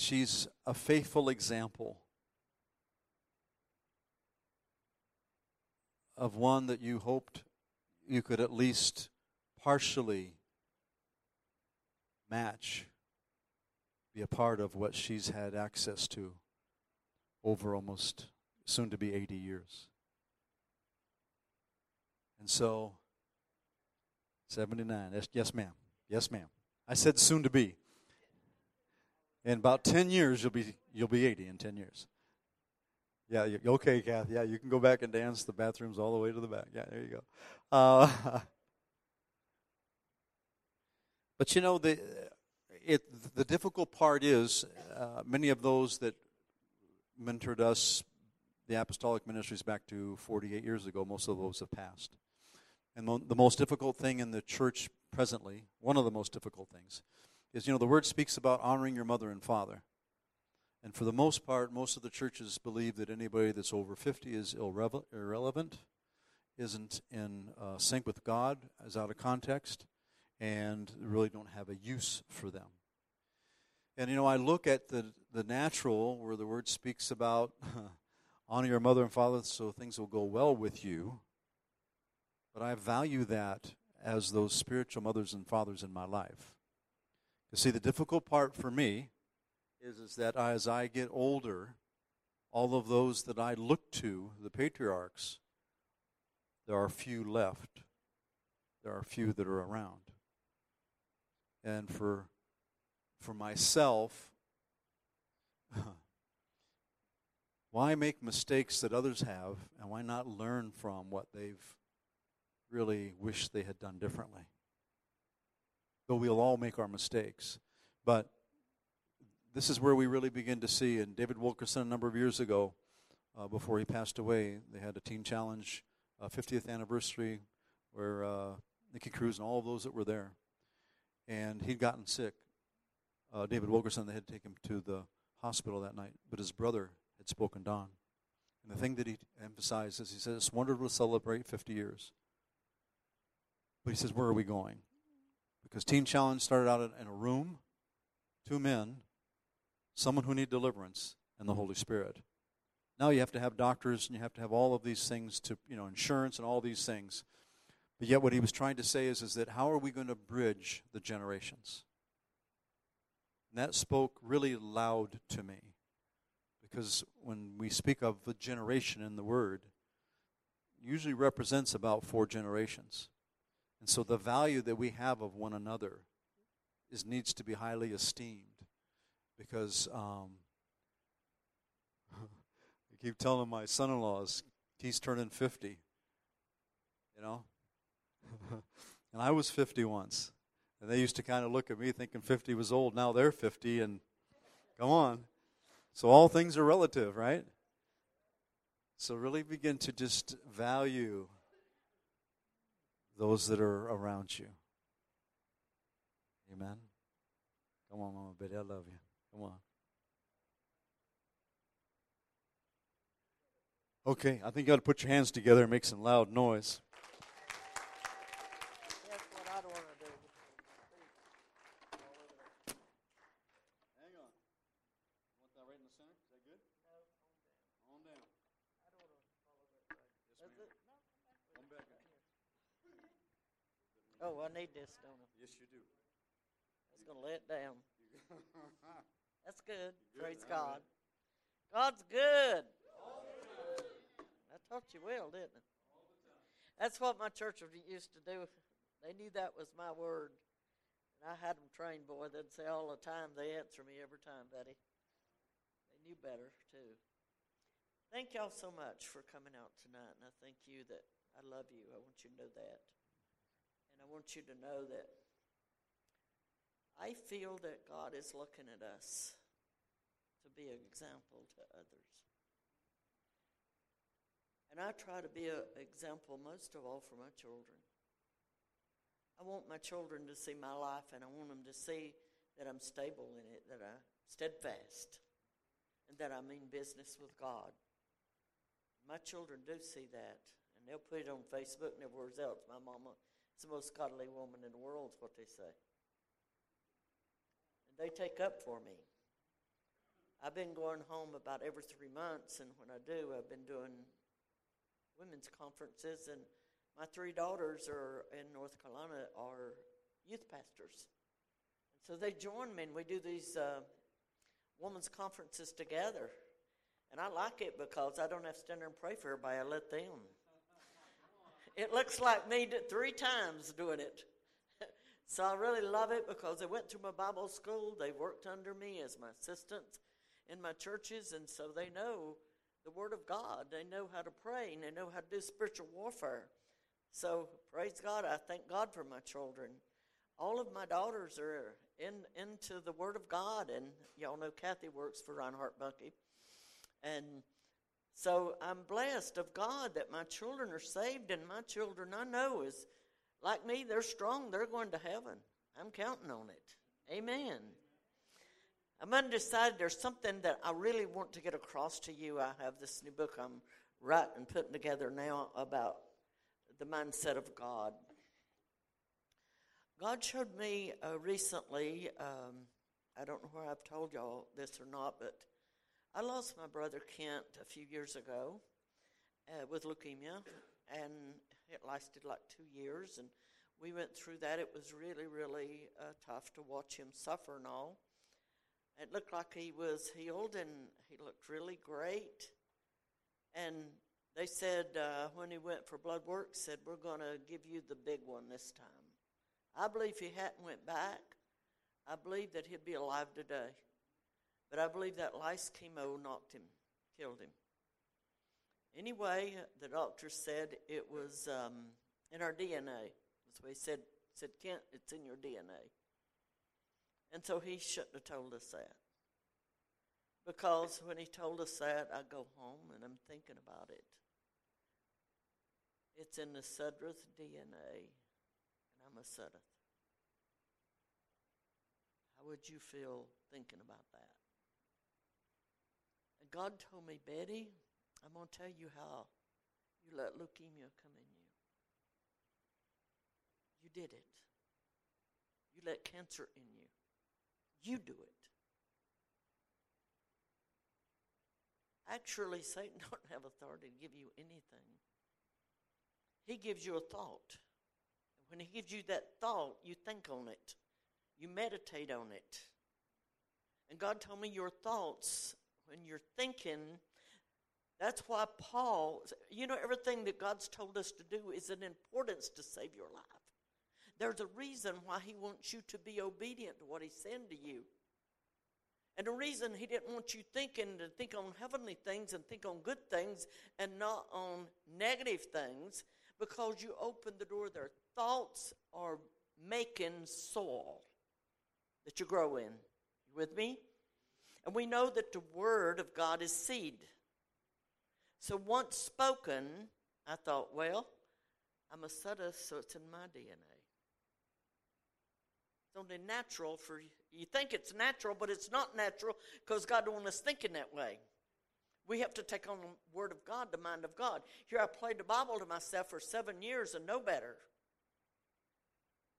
she's a faithful example of one that you hoped you could at least partially match, be a part of what she's had access to over almost soon to be 80 years. And so, 79. Yes, ma'am. Yes, ma'am. I said soon to be. In about 10 years, you'll be, you'll be 80 in 10 years. Yeah, you, okay, Kathy. Yeah, you can go back and dance the bathrooms all the way to the back. Yeah, there you go. Uh, but you know, the, it, the difficult part is uh, many of those that mentored us, the apostolic ministries back to 48 years ago, most of those have passed. And mo- the most difficult thing in the church presently, one of the most difficult things, is you know, the word speaks about honoring your mother and father. And for the most part, most of the churches believe that anybody that's over 50 is irrele- irrelevant, isn't in uh, sync with God, is out of context, and really don't have a use for them. And you know, I look at the, the natural, where the word speaks about honor your mother and father so things will go well with you. But I value that as those spiritual mothers and fathers in my life. You see, the difficult part for me is, is that as I get older, all of those that I look to, the patriarchs, there are few left. There are few that are around. And for for myself, why make mistakes that others have and why not learn from what they've really wished they had done differently? Though we'll all make our mistakes. But this is where we really begin to see. And David Wilkerson, a number of years ago, uh, before he passed away, they had a Teen Challenge uh, 50th anniversary where uh, Nicky Cruz and all of those that were there. And he'd gotten sick. Uh, David Wilkerson, they had to take him to the hospital that night, but his brother had spoken Don. And the thing that he emphasized is he said, It's wonderful to celebrate 50 years. But he says, Where are we going? Because Teen Challenge started out in a room, two men, someone who need deliverance, and the Holy Spirit. Now you have to have doctors and you have to have all of these things to, you know, insurance and all these things. But yet what he was trying to say is, is that how are we going to bridge the generations? And that spoke really loud to me. Because when we speak of a generation in the Word, usually represents about four generations. And so the value that we have of one another is needs to be highly esteemed. Because um, I keep telling my son in laws, he's turning 50. You know? and I was 50 once. And they used to kind of look at me thinking 50 was old. Now they're 50, and come on. So all things are relative, right? So really begin to just value those that are around you. Amen. Come on, Mama Betty. I love you. Come on. Okay, I think you got to put your hands together and make some loud noise. Oh, I need this, don't I? Yes, you do. I was going to let down. That's good. good. Praise God. God's good. I taught you well, didn't I? That's what my church used to do. They knew that was my word. And I had them trained, boy. They'd say all the time. They answer me every time, Betty. They knew better, too. Thank y'all so much for coming out tonight. And I thank you that I love you. I want you to know that. And I want you to know that I feel that God is looking at us to be an example to others. And I try to be an example most of all for my children. I want my children to see my life and I want them to see that I'm stable in it, that I'm steadfast, and that I mean business with God. My children do see that, and they'll put it on Facebook and everywhere else. My mama it's the most godly woman in the world, is what they say. And they take up for me. I've been going home about every three months, and when I do, I've been doing women's conferences, and my three daughters are in North Carolina are youth pastors. And so they join me, and we do these uh, women's conferences together. And I like it because I don't have to stand there and pray for everybody. I let them. It looks like me three times doing it. so I really love it because they went through my Bible school. They worked under me as my assistants in my churches, and so they know the Word of God. They know how to pray, and they know how to do spiritual warfare. So praise God. I thank God for my children. All of my daughters are in into the Word of God, and y'all know Kathy works for Reinhard Bonnke, and so I'm blessed of God that my children are saved, and my children I know is like me. They're strong. They're going to heaven. I'm counting on it. Amen. I'm undecided. There's something that I really want to get across to you. I have this new book I'm writing and putting together now about the mindset of God. God showed me uh, recently, um, I don't know where I've told y'all this or not, but I lost my brother Kent a few years ago uh, with leukemia, and it lasted like two years. And we went through that. It was really, really uh, tough to watch him suffer and all. It looked like he was healed and he looked really great. And they said uh, when he went for blood work, said we're going to give you the big one this time. I believe he hadn't went back. I believe that he'd be alive today. But I believe that lice chemo knocked him, killed him. Anyway, the doctor said it was um, in our DNA. That's what he said. Said Kent, it's in your DNA. And so he shouldn't have told us that. Because when he told us that, I go home and I'm thinking about it. It's in the Sudreth DNA, and I'm a Sudreth. How would you feel thinking about that? God told me, Betty, I'm going to tell you how you let leukemia come in you. You did it. You let cancer in you. You do it. Actually, Satan don't have authority to give you anything. He gives you a thought. When he gives you that thought, you think on it. You meditate on it. And God told me your thoughts, when you're thinking, that's why Paul, you know, everything that God's told us to do is an importance to save your life. There's a reason why he wants you to be obedient to what he's saying to you. And the reason he didn't want you thinking to think on heavenly things and think on good things and not on negative things, because you open the door, their thoughts are making soil that you grow in. You with me? And we know that the word of God is seed. So once spoken, I thought, well, I'm a Sudreth, so it's in my DNA. It's only natural for you think it's natural, but it's not natural because God don't want us thinking that way. We have to take on the Word of God, the mind of God. Here I played the Bible to myself for seven years and know better.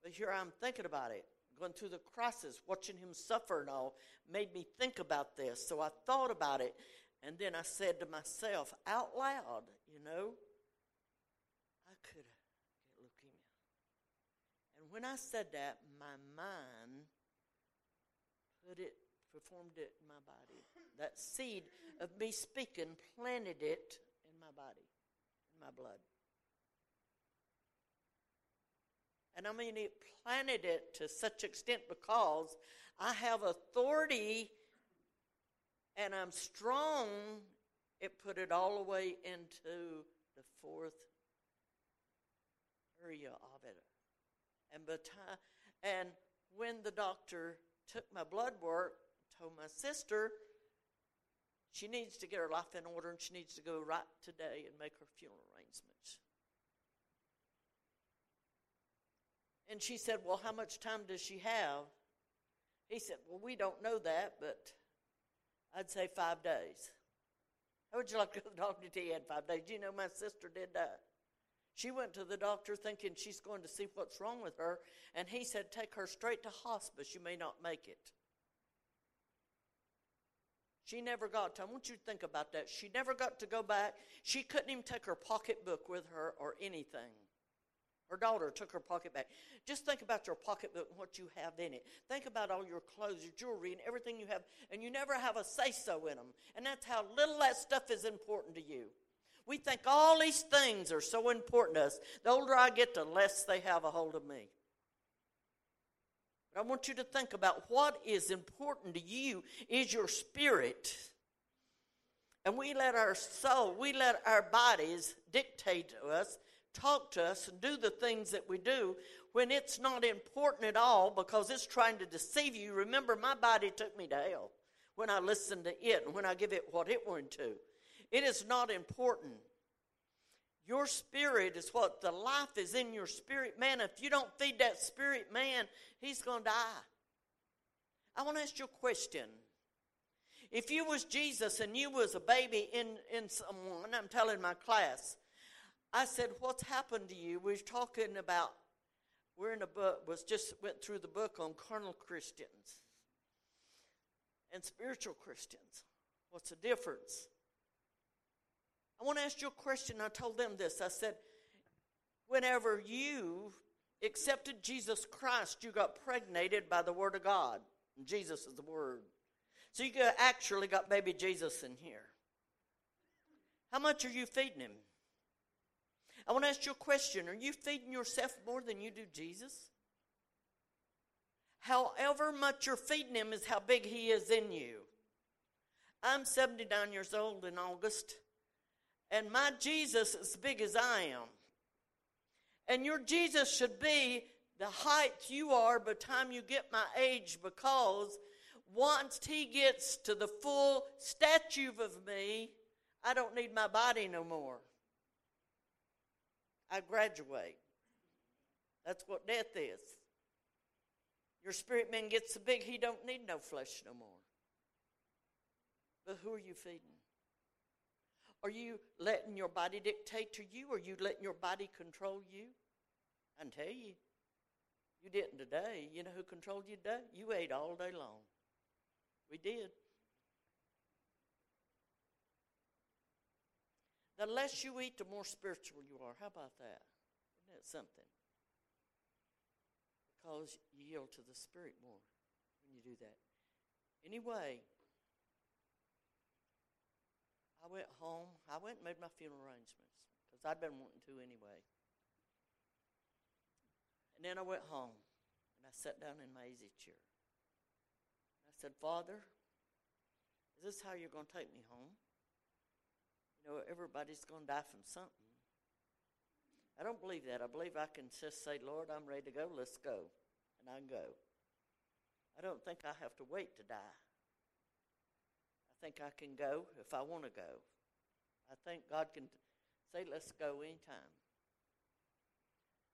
But here I'm thinking about it, going through the crisis, watching him suffer and all, made me think about this. So I thought about it, and then I said to myself out loud, you know, I could get leukemia. And when I said that, my mind put it, performed it in my body. That seed of me speaking planted it in my body, in my blood. And I mean, it planted it to such extent because I have authority and I'm strong. It put it all the way into the fourth area of it and time, and when the doctor took my blood work, told my sister she needs to get her life in order and she needs to go right today and make her funeral arrangements. And she said, Well, how much time does she have? He said, Well, we don't know that, but I'd say five days. How would you like to go to the doctor to you had five days? You know my sister did that? She went to the doctor thinking she's going to see what's wrong with her, and he said, Take her straight to hospice. You may not make it. She never got to. I want you to think about that. She never got to go back. She couldn't even take her pocketbook with her or anything. Her daughter took her pocket back. Just think about your pocketbook and what you have in it. Think about all your clothes, your jewelry, and everything you have, and you never have a say so in them. And that's how little that stuff is important to you. We think all these things are so important to us. The older I get, the less they have a hold of me. But I want you to think about what is important to you is your spirit. And we let our soul, we let our bodies dictate to us talk to us and do the things that we do when it's not important at all because it's trying to deceive you. Remember, my body took me to hell when I listened to it and when I give it what it wanted to. It is not important. Your spirit is what the life is in your spirit, man. If you don't feed that spirit, man, he's going to die. I want to ask you a question. If you was Jesus and you was a baby in, in someone, I'm telling my class, I said, What's happened to you? We are talking about, we're in a book, was just went through the book on carnal Christians and spiritual Christians. What's the difference? I want to ask you a question. I told them this. I said, Whenever you accepted Jesus Christ, you got pregnated by the Word of God. And Jesus is the Word. So you actually got baby Jesus in here. How much are you feeding him? I want to ask you a question. Are you feeding yourself more than you do Jesus? However much you're feeding him is how big he is in you. I'm 79 years old in August, and my Jesus is as big as I am. And your Jesus should be the height you are by the time you get my age because once he gets to the full statue of me, I don't need my body no more. I graduate. That's what death is. Your spirit man gets so big he don't need no flesh no more. But who are you feeding? Are you letting your body dictate to you? Are you letting your body control you? I tell you, you didn't today. You know who controlled you today? You ate all day long. We did. The less you eat, the more spiritual you are. How about that? Isn't that something? Because you yield to the Spirit more when you do that. Anyway, I went home. I went and made my funeral arrangements because I'd been wanting to anyway. And then I went home and I sat down in my easy chair. I said, Father, is this how you're going to take me home? You know, everybody's going to die from something. I don't believe that. I believe I can just say, Lord, I'm ready to go. Let's go. And I can go. I don't think I have to wait to die. I think I can go if I want to go. I think God can say, let's go anytime.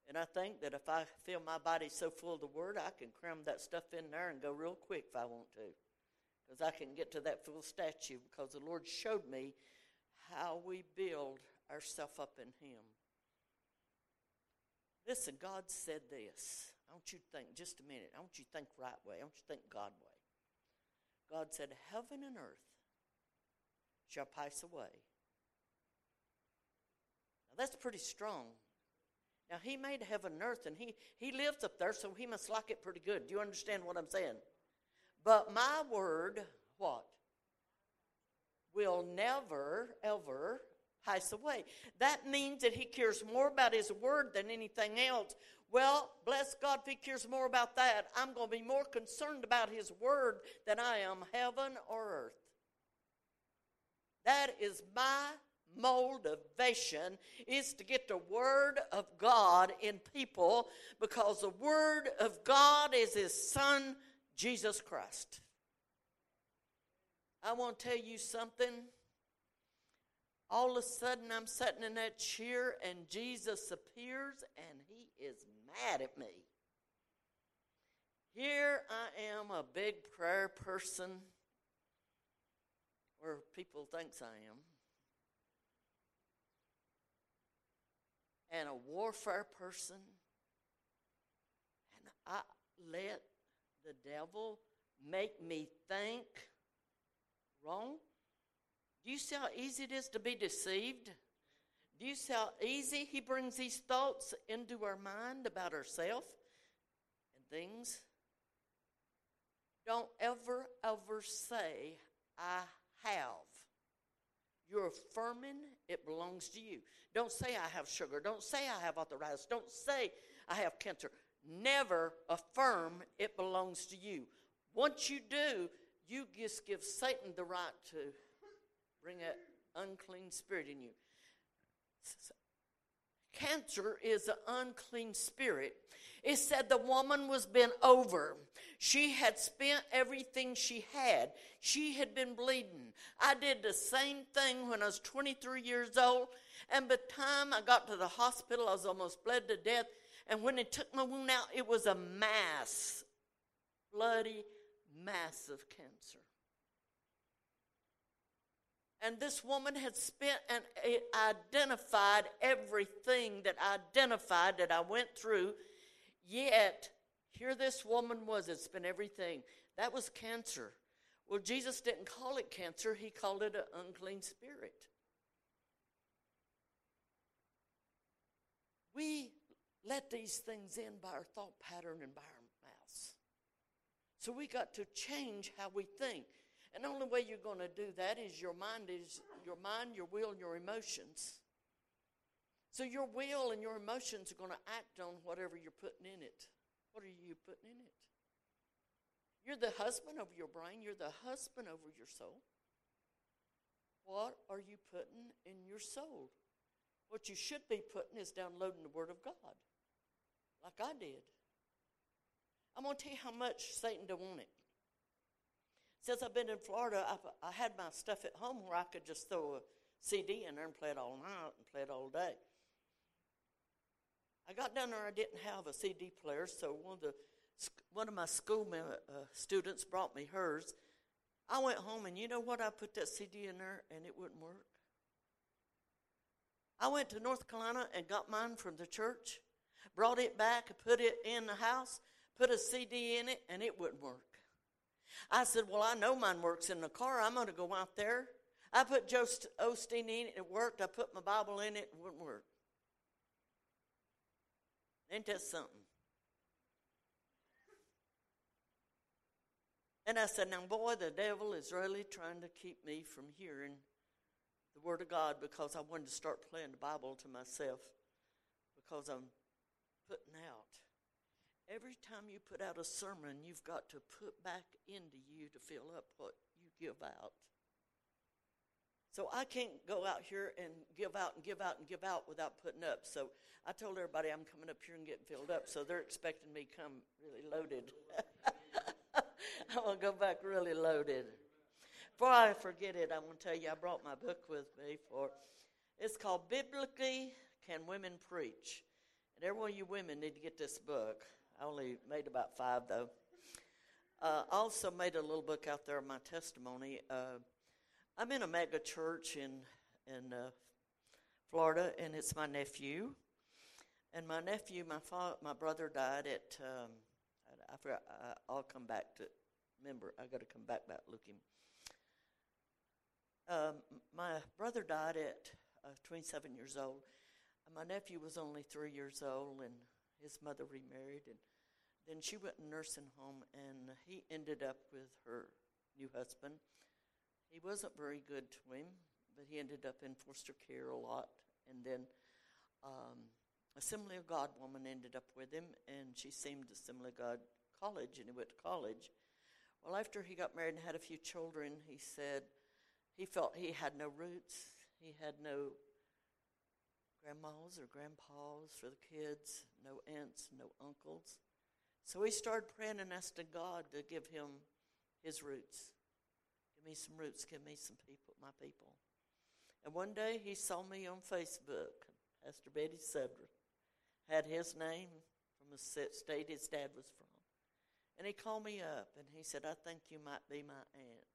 And I think that if I feel my body so full of the Word, I can cram that stuff in there and go real quick if I want to. Because I can get to that full statue because the Lord showed me how we build ourselves up in Him. Listen, God said this. I want you to think just a minute. I want you to think right way. I want you to think God way. God said, Heaven and earth shall pass away. Now that's pretty strong. Now he made heaven and earth and he, he lives up there, so he must like it pretty good. Do you understand what I'm saying? But my word, what? Will never, ever pass away. That means that he cares more about his word than anything else. Well, bless God if he cares more about that. I'm going to be more concerned about his word than I am heaven or earth. That is my motivation is to get the word of God in people because the word of God is his son Jesus Christ. I want to tell you something. All of a sudden, I'm sitting in that chair, and Jesus appears, and he is mad at me. Here I am, a big prayer person, or people thinks I am, and a warfare person, and I let the devil make me think wrong? Do you see how easy it is to be deceived? Do you see how easy he brings these thoughts into our mind about ourselves and things? Don't ever, ever say, I have. You're affirming it belongs to you. Don't say I have sugar. Don't say I have arthritis. Don't say I have cancer. Never affirm it belongs to you. Once you do, you just give Satan the right to bring an unclean spirit in you. Cancer is an unclean spirit. It said the woman was bent over. She had spent everything she had. She had been bleeding. I did the same thing when I was 23 years old. And by the time I got to the hospital, I was almost bled to death. And when they took my wound out, it was a mass, bloody mass of cancer. And this woman had spent and eh, identified everything that I identified that I went through. Yet, here this woman was, it's been everything. That was cancer. Well, Jesus didn't call it cancer, he called it an unclean spirit. We let these things in by our thought pattern and by our. So we got to change how we think. And the only way you're going to do that is your mind is your mind, your will, and your emotions. So your will and your emotions are going to act on whatever you're putting in it. What are you putting in it? You're the husband over your brain, you're the husband over your soul. What are you putting in your soul? What you should be putting is downloading the Word of God like I did. I'm going to tell you how much Satan don't want it. Since I've been in Florida, I've, I had my stuff at home where I could just throw a CD in there and play it all night and play it all day. I got down there, I didn't have a CD player, so one of the one of my school uh, students brought me hers. I went home, and you know what? I put that CD in there, and it wouldn't work. I went to North Carolina and got mine from the church, brought it back, and put it in the house, put a CD in it, and it wouldn't work. I said, Well, I know mine works in the car. I'm going to go out there. I put Joel Osteen in it, it worked. I put my Bible in it, it wouldn't work. Ain't that something? And I said, Now, boy, the devil is really trying to keep me from hearing the Word of God because I wanted to start playing the Bible to myself because I'm putting out. Every time you put out a sermon, you've got to put back into you to fill up what you give out. So I can't go out here and give out and give out and give out without putting up. So I told everybody I'm coming up here and getting filled up. So they're expecting me come really loaded. I'm to go back really loaded. Before I forget it, I want to tell you I brought my book with me for it's called Biblically Can Women Preach? And every one of you women need to get this book. I only made about five though. Uh, also made a little book out there of my testimony. Uh, I'm in a mega church in in uh, Florida, and it's my nephew. And my nephew, my father, my brother died at. Um, I, I forgot. I, will come back to. Remember, I got to come back about looking. Um, my brother died at uh, 27 years old. My nephew was only three years old, and his mother remarried. And then she went in nursing home, and he ended up with her new husband. He wasn't very good to him, but he ended up in foster care a lot. And then um, Assembly of God woman ended up with him, and she seemed Assembly of God college, and he went to college. Well, after he got married and had a few children, he said, he felt he had no roots. He had no grandmas or grandpas for the kids, no aunts, no uncles. So he started praying and asking God to give him his roots. Give me some roots, give me some people, my people. And one day he saw me on Facebook. Pastor Betty Sudreth had his name from the state his dad was from. And he called me up and he said, I think you might be my aunt.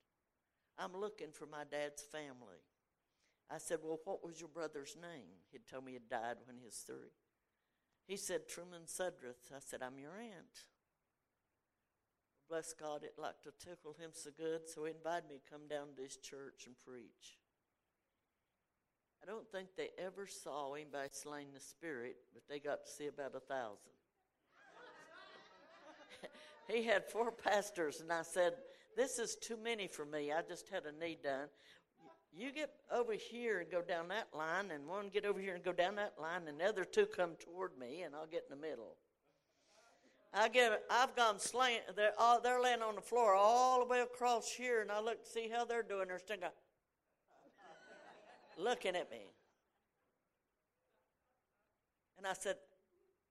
I'm looking for my dad's family. I said, Well, what was your brother's name? He'd told me he'd died when he was three. He said, Truman Sudreth. I said, I'm your aunt. Bless God, it liked to tickle him so good, so he invited me to come down to his church and preach. I don't think they ever saw anybody slain the spirit, but they got to see about a thousand. he had four pastors, and I said, This is too many for me. I just had a knee done. You get over here and go down that line, and one get over here and go down that line, and the other two come toward me, and I'll get in the middle. I get, I've gone slant. They're, all, they're laying on the floor all the way across here, and I look to see how they're doing. They're still looking at me. And I said,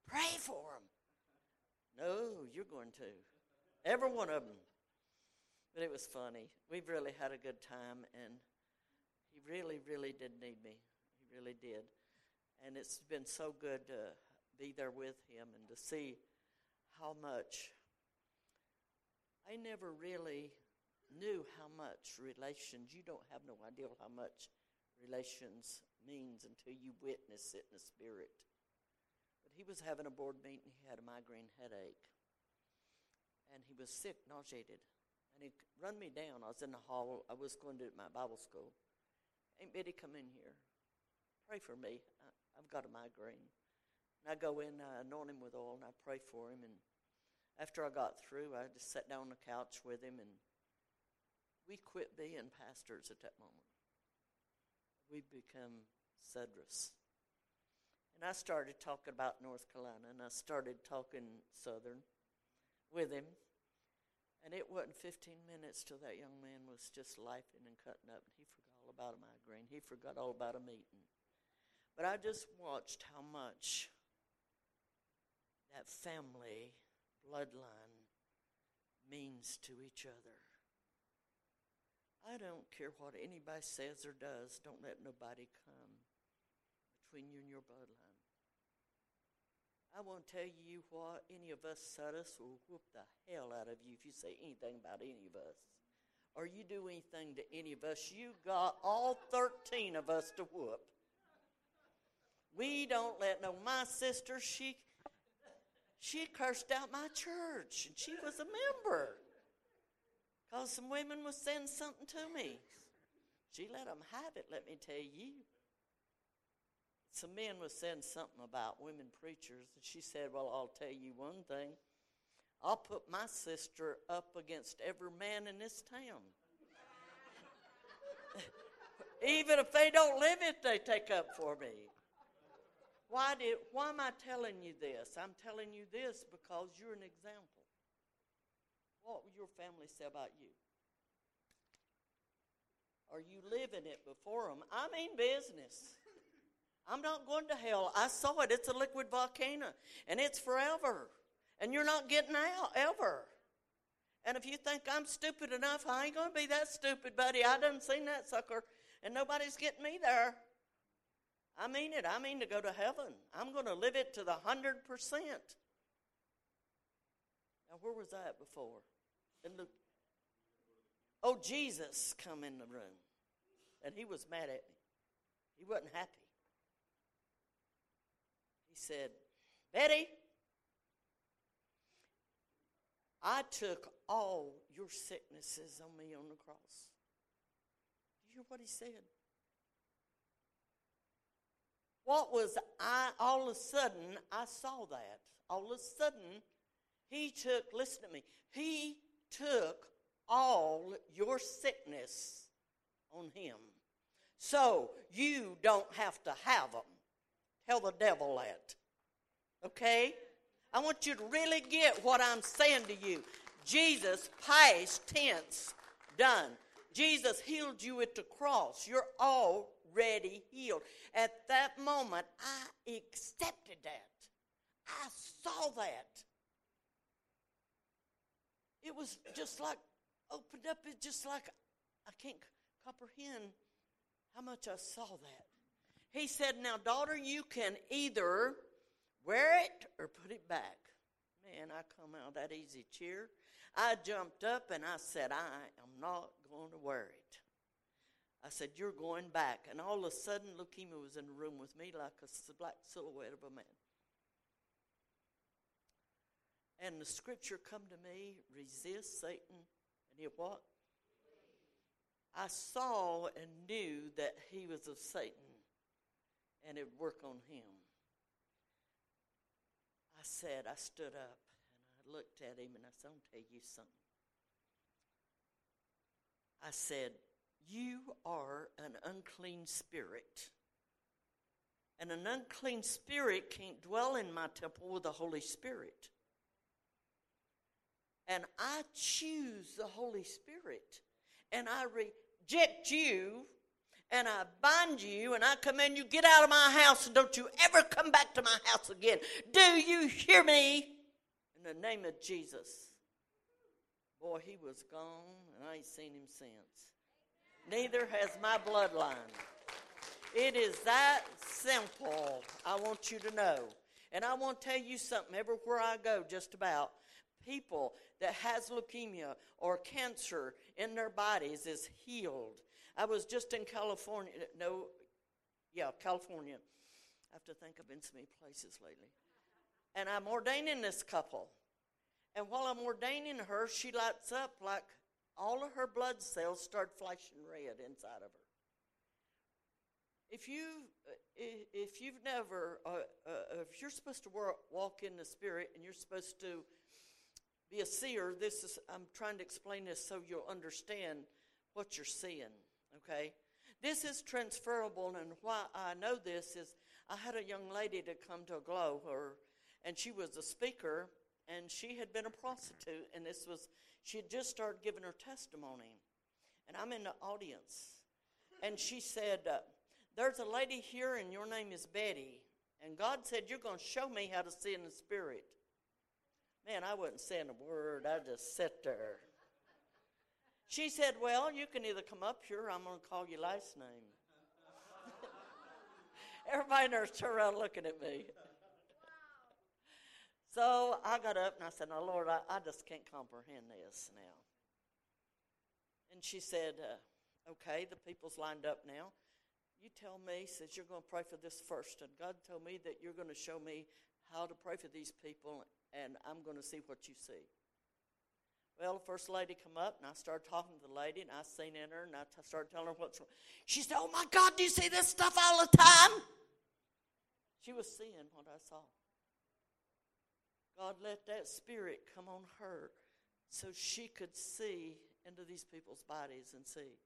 Pray for them. No, you're going to. Every one of them. But it was funny. We've really had a good time, and he really, really did need me. He really did. And it's been so good to be there with him and to see how much. I never really knew how much relations, you don't have no idea how much relations means until you witness it in the spirit. But he was having a board meeting, he had a migraine headache, and he was sick, nauseated. And he run me down. I was in the hall, I was going to my Bible school. Aunt Betty, come in here. Pray for me. I, I've got a migraine. And I go in, I anoint him with oil, and I pray for him. And after I got through, I just sat down on the couch with him, and we quit being pastors at that moment we become Sudreths. And I started talking about North Carolina, and I started talking Southern with him. And it wasn't 15 minutes till that young man was just laughing and cutting up, and he forgot all about a migraine. He forgot all about a meeting. But I just watched how much that family bloodline means to each other. I don't care what anybody says or does. Don't let nobody come between you and your bloodline. I won't tell you what any of us said us will whoop the hell out of you if you say anything about any of us. Or you do anything to any of us. You got all 13 of us to whoop. We don't let no my sister, she she cursed out my church and she was a member. Because some women was saying something to me. She let them have it, let me tell you. Some men was saying something about women preachers, and she said, Well, I'll tell you one thing. I'll put my sister up against every man in this town. Even if they don't live it, they take up for me. Why, did, why am I telling you this? I'm telling you this because you're an example. What will your family say about you? Are you living it before them? I mean business. I'm not going to hell. I saw it. It's a liquid volcano, and it's forever. And you're not getting out ever. And if you think I'm stupid enough, I ain't to be that stupid, buddy. I done seen that sucker, and nobody's getting me there. I mean it. I mean to go to heaven. I'm to live it to the 100%. Now, where was that before? In the, oh, Jesus come in the room. And he was mad at me. He wasn't happy. He said, Betty, I took all your sicknesses on me on the cross. you hear what he said? What was I, all of a sudden, I saw that. All of a sudden, he took, listen to me, he took all your sickness on him. So you don't have to have them. Tell the devil that. Okay? I want you to really get what I'm saying to you. Jesus, past tense, done. Jesus healed you at the cross. You're already healed. At that moment, I accepted that. I saw that. It was just like opened up. It just like I can't comprehend how much I saw that. He said, Now, daughter, you can either wear it or put it back. Man, I come out that easy chair. I jumped up and I said, I am not going to wear it. I said, You're going back. And all of a sudden, leukemia was in the room with me like a black silhouette of a man. And the scripture come to me, resist Satan, and he what? I saw and knew that he was of Satan, and it would work on him. I said, I stood up and I looked at him and I said, I'm tell you something. I said, You are an unclean spirit. And an unclean spirit can't dwell in my temple with the Holy Spirit. And I choose the Holy Spirit. And I reject you. And I bind you. And I command you, get out of my house. And don't you ever come back to my house again. Do you hear me? In the name of Jesus. Boy, he was gone. And I ain't seen him since. Neither has my bloodline. It is that simple. I want you to know. And I want to tell you something everywhere I go, just about. People that has leukemia or cancer in their bodies is healed. I was just in California. No, yeah, California. I have to think I've been so many places lately. And I'm ordaining this couple. And while I'm ordaining her, she lights up like all of her blood cells start flashing red inside of her. If you if you've never uh, uh, if you're supposed to walk in the spirit and you're supposed to be a seer, this is I'm trying to explain this so you'll understand what you're seeing. Okay, this is transferable, and why I know this is I had a young lady to come to Aglow, or and she was a speaker, and she had been a prostitute, and this was she had just started giving her testimony, and I'm in the audience, and she said. Uh, there's a lady here, and your name is Betty. And God said, You're going to show me how to see in the Spirit. Man, I wasn't saying a word. I just sat there. She said, Well, you can either come up here, or I'm going to call your last name. Everybody in there turned around looking at me. so I got up and I said, Now, Lord, I, I just can't comprehend this now. And she said, uh, Okay, the people's lined up now you tell me, says you're going to pray for this first. And God told me that you're going to show me how to pray for these people, and I'm going to see what you see. Well, the first lady come up, and I started talking to the lady, and I seen in her, and I t- started telling her what's wrong. She said, "Oh my God, do you see this stuff all the time?" She was seeing what I saw. God let that spirit come on her, so she could see into these people's bodies and see.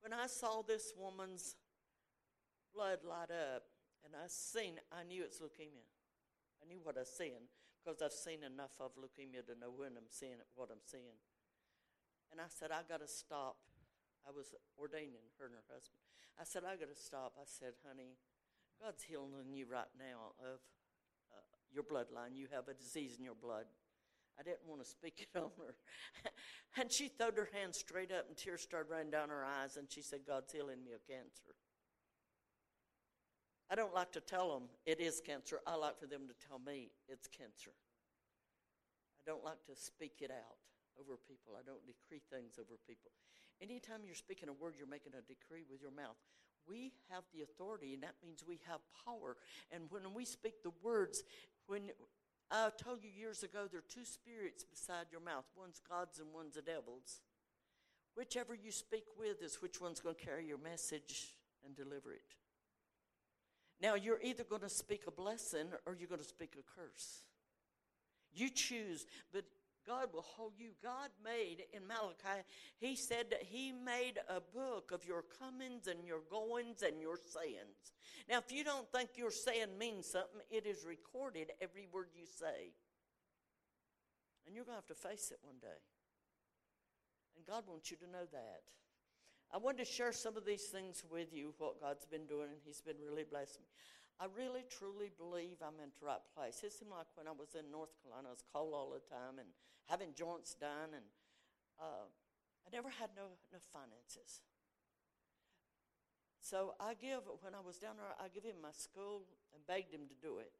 When I saw this woman's blood light up and I seen, I knew it's leukemia. I knew what I seen because I've seen enough of leukemia to know when I'm seeing it, what I'm seeing. And I said, I got to stop. I was ordaining her and her husband. I said, I got to stop. I said, honey, God's healing you right now of uh, your bloodline. You have a disease in your blood. I didn't want to speak it on her. and she threw her hands straight up and tears started running down her eyes and she said, God's healing me of cancer. I don't like to tell them it is cancer. I like for them to tell me it's cancer. I don't like to speak it out over people. I don't decree things over people. Anytime you're speaking a word, you're making a decree with your mouth. We have the authority, and that means we have power. And when we speak the words, when I told you years ago there are two spirits beside your mouth one's God's and one's the devil's. Whichever you speak with is which one's going to carry your message and deliver it. Now, you're either going to speak a blessing or you're going to speak a curse. You choose, but God will hold you. God made in Malachi, He said that He made a book of your comings and your goings and your sayings. Now, if you don't think your saying means something, it is recorded every word you say. And you're going to have to face it one day. And God wants you to know that. I wanted to share some of these things with you, what God's been doing, and He's been really blessing me. I really, truly believe I'm in the right place. It seemed like when I was in North Carolina, I was cold all the time and having joints done, and uh, I never had no, no finances. So I give, when I was down there, I give him my school and begged him to do it.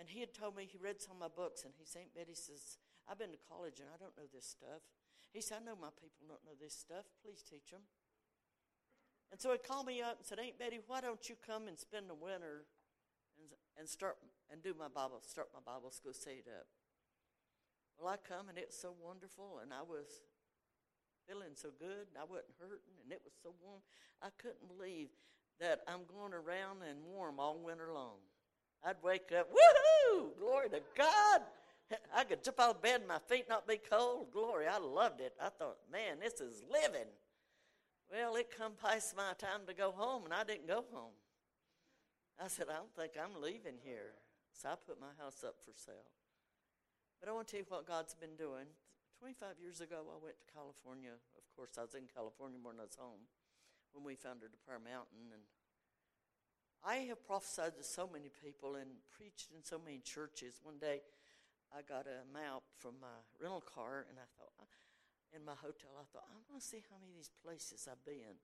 And he had told me, he read some of my books, and he said, Betty says, I've been to college and I don't know this stuff. He said, I know my people don't know this stuff. Please teach them. And so he called me up and said, Aunt Betty, why don't you come and spend the winter and, and start and do my Bible, start my Bible school, set it up. Well, I come and it's so wonderful, and I was feeling so good, and I wasn't hurting, and it was so warm. I couldn't believe that I'm going around and warm all winter long. I'd wake up, woohoo! Glory to God! I could jump out of bed and my feet not be cold. Glory, I loved it. I thought, man, this is living. Well, it come past my time to go home, and I didn't go home. I said, I don't think I'm leaving here. So I put my house up for sale. But I want to tell you what God's been doing. 25 years ago, I went to California. Of course, I was in California than I was home when we founded the Prayer Mountain. And I have prophesied to so many people and preached in so many churches. One day, I got a map from my rental car, and I thought, uh, in my hotel, I thought, I want to see how many of these places I've been.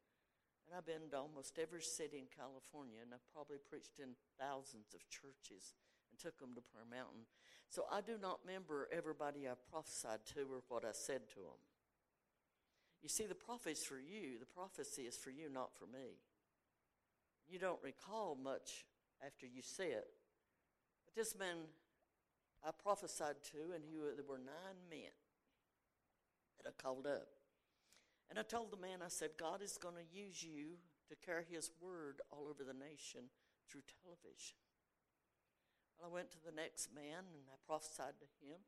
And I've been to almost every city in California, and I've probably preached in thousands of churches and took them to Prayer Mountain. So I do not remember everybody I prophesied to or what I said to them. You see, the prophecy is for you. The prophecy is for you, not for me. You don't recall much after you say it. But this man I prophesied to, and he, there were nine men that I called up. And I told the man, I said, God is going to use you to carry his word all over the nation through television. Well, I went to the next man and I prophesied to him.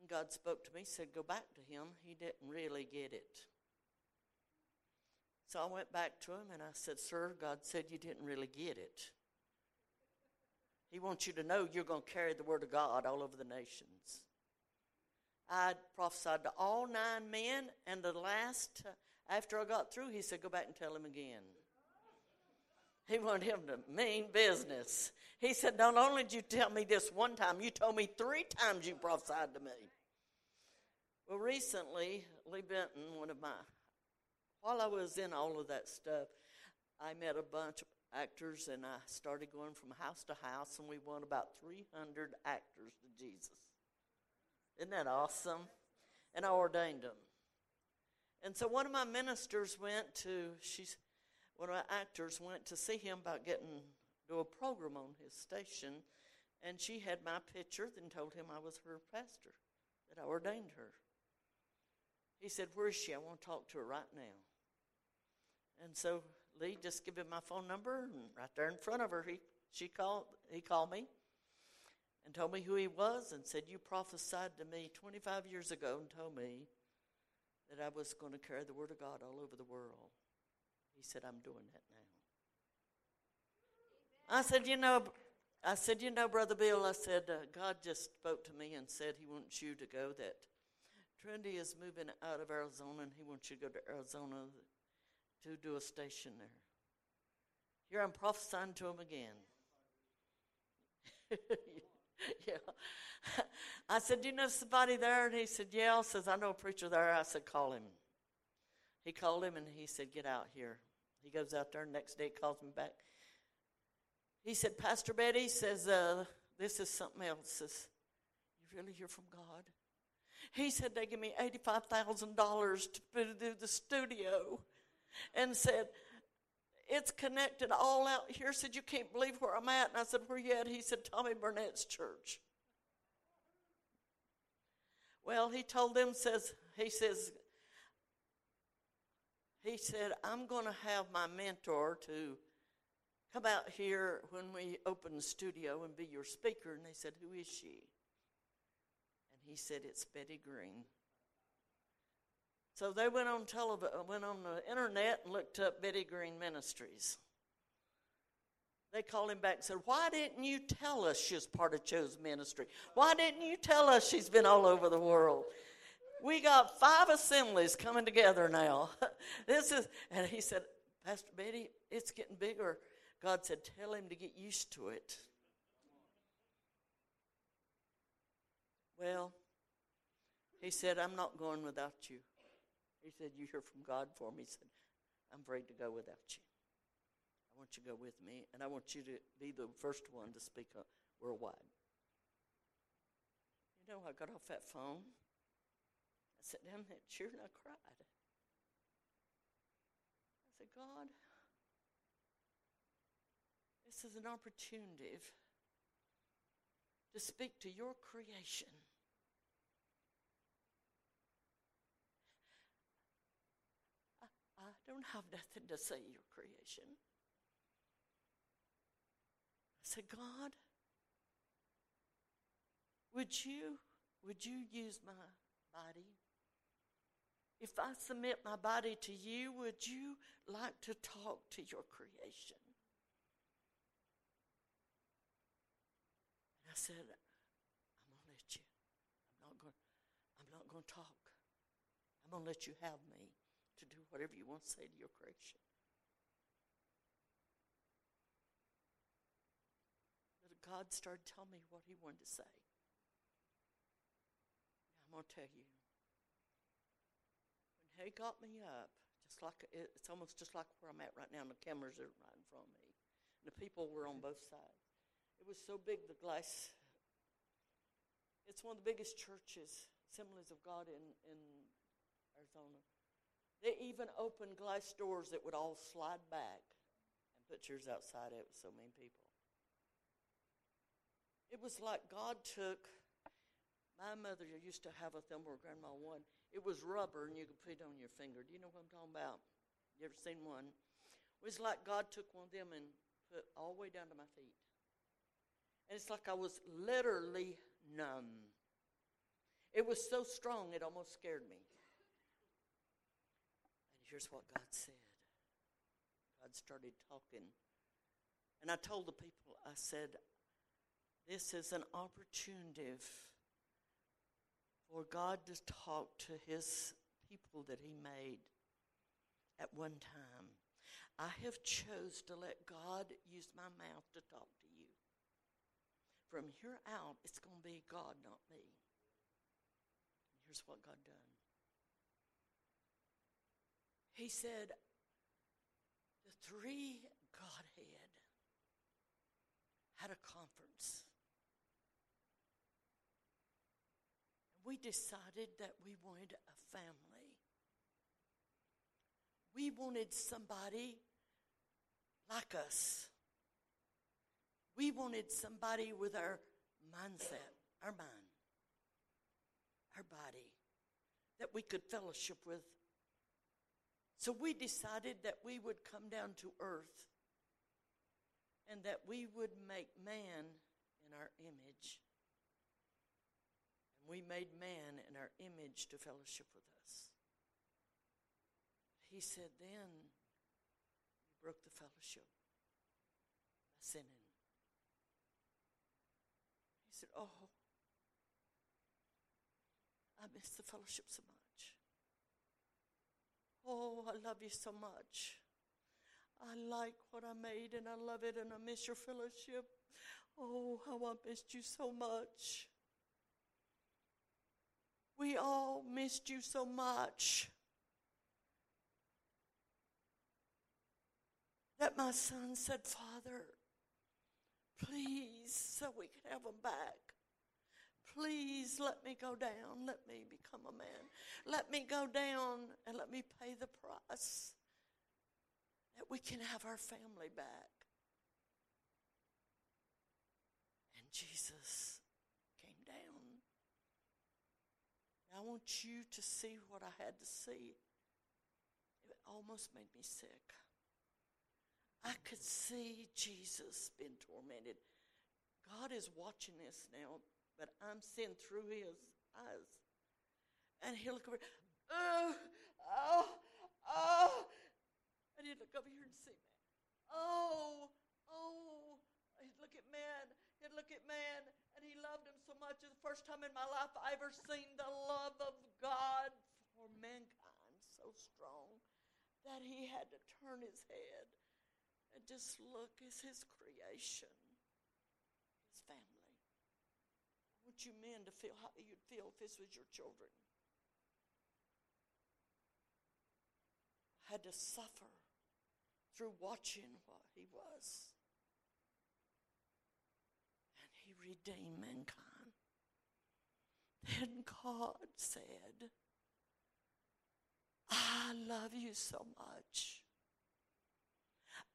And God spoke to me, said, Go back to him. He didn't really get it. So I went back to him and I said, Sir, God said you didn't really get it. He wants you to know you're going to carry the word of God all over the nations. I prophesied to all nine men, and the last, after I got through, he said, Go back and tell him again. He wanted him to mean business. He said, Not only did you tell me this one time, you told me three times you prophesied to me. Well, recently, Lee Benton, one of my, while I was in all of that stuff, I met a bunch of actors and I started going from house to house, and we won about 300 actors to Jesus. Isn't that awesome? And I ordained them. And so one of my ministers went to, she's one of my actors went to see him about getting do a program on his station, and she had my picture and told him I was her pastor, that I ordained her. He said, Where is she? I want to talk to her right now. And so Lee just give him my phone number, and right there in front of her, he she called he called me and told me who he was and said, You prophesied to me 25 years ago and told me that I was going to carry the Word of God all over the world. He said, I'm doing that now. I said, You know, I said, You know, Brother Bill, I said, uh, God just spoke to me and said He wants you to go, that Trinity is moving out of Arizona and He wants you to go to Arizona to do a station there. Here I'm prophesying to him again. yeah. I said, Do you know somebody there? And he said, Yeah. I says, I know a preacher there. I said, Call him. He called him and he said, Get out here. He goes out there, and next day calls me back. He said, Pastor Betty says, uh, This is something else. Says, You really hear from God? He said, They give me $85,000 to do the studio. And said, it's connected all out here. Said, You can't believe where I'm at. And I said, Where you at? He said, Tommy Barnett's church. Well, he told them, says, he says, he said, I'm going to have my mentor to come out here when we open the studio and be your speaker. And they said, Who is she? And he said, It's Betty Green. So they went on telev- uh, went on the internet and looked up Betty Green Ministries. They called him back and said, Why didn't you tell us she's part of Cho's ministry? Why didn't you tell us she's been all over the world? We got five assemblies coming together now. this is, and he said, Pastor Betty, it's getting bigger. God said, Tell him to get used to it. Well, he said, I'm not going without you. He said, You hear from God for me? He said, I'm afraid to go without you. I want you to go with me, and I want you to be the first one to speak worldwide. You know, I got off that phone. I sat down in that chair and I cried. I said, God, this is an opportunity to speak to your creation. I, I don't have nothing to say your creation. I said, God, would you would you use my body? If I submit my body to you, would you like to talk to your creation? And I said, I'm gonna let you. I'm not going I'm not gonna talk. I'm gonna let you have me whatever you want to say to your creation. But God started telling me what he wanted to say. I'm going to tell you. When he got me up, just like it's almost just like where I'm at right now, and the cameras are right in front of me, and the people were on both sides. It was so big, the glass. It's one of the biggest churches, Assemblies of God in, in Arizona. They even opened glass doors that would all slide back and put chairs outside it with so many people. It was like God took my mother used to have a thimble, or grandma one. It was rubber, and you could put it on your finger. Do you know what I'm talking about? You ever seen one? It was like God took one of them and put all the way down to my feet. And it's like I was literally numb. It was so strong, it almost scared me. Here's what God said God started talking. And I told the people, I said, This is an opportunity for God to talk to his people that he made at one time. I have chose to let God use my mouth to talk to you. From here out, it's going to be God, not me. And here's what God done. He said, the three Godhead had a conference. we decided that we wanted a family. We wanted somebody like us. We wanted somebody with our mindset, our mind, our body, that we could fellowship with. So we decided that we would come down to earth and that we would make man in our image And we made man in our image to fellowship with us. He said, then you broke the fellowship by sinning. He said, oh, I miss the fellowship so much. Oh, I love you so much. I like what I made and I love it and I miss your fellowship. Oh, how I missed you so much. We all missed you so much. That my son said, Father, please, so we can have him back. Please let me go down. Let me become a man. Let me go down and let me pay the price that we can have our family back. And Jesus came down. I want you to see what I had to see. It almost made me sick. I could see Jesus being tormented. God is watching this now, but I'm seeing through his eyes. And he'll look over, oh, oh, oh. And he'd look over here and see me. Oh, oh. He'd look at man. He'd look at man and he loved him so much. It's the first time in my life I ever seen the love of God for mankind so strong that he had to turn his head and just look as his creation, his family. Want you men to feel how you'd feel if this was your children. Had to suffer through watching what he was redeem mankind. Then God said, I love you so much.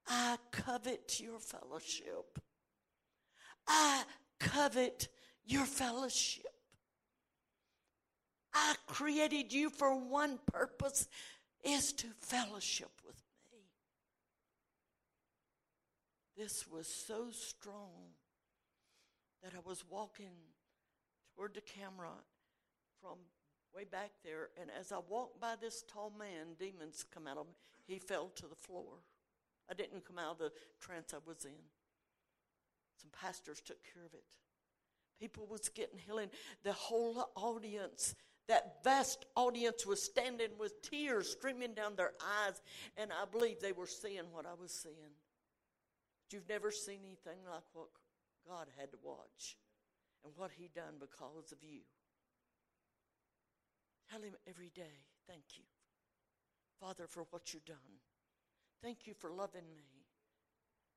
I covet your fellowship. I covet your fellowship. I created you for one purpose is to fellowship with me. This was so strong that I was walking toward the camera from way back there, and as I walked by this tall man, demons come out of him. He fell to the floor. I didn't come out of the trance I was in. Some pastors took care of it. People was getting healing. The whole audience, that vast audience was standing with tears streaming down their eyes, and I believe they were seeing what I was seeing. You've never seen anything like what God had to watch and what he done because of you. Tell him every day, thank you, Father, for what you've done. Thank you for loving me.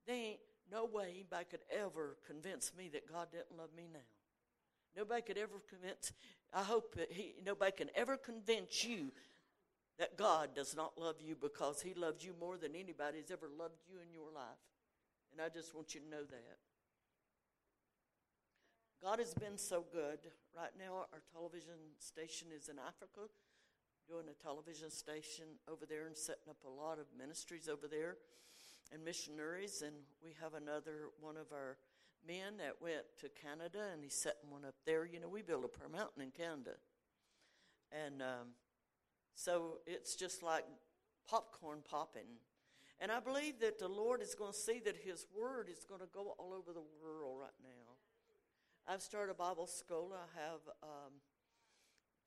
There ain't no way anybody could ever convince me that God didn't love me now. Nobody could ever convince, I hope that he, nobody can ever convince you that God does not love you because he loves you more than anybody's ever loved you in your life. And I just want you to know that. God has been so good. Right now, our television station is in Africa, doing a television station over there and setting up a lot of ministries over there and missionaries. And we have another one of our men that went to Canada and he's setting one up there. You know, we built a prayer mountain in Canada. And um, so it's just like popcorn popping. And I believe that the Lord is going to see that His Word is going to go all over the world right now. I've started a Bible school. I have um,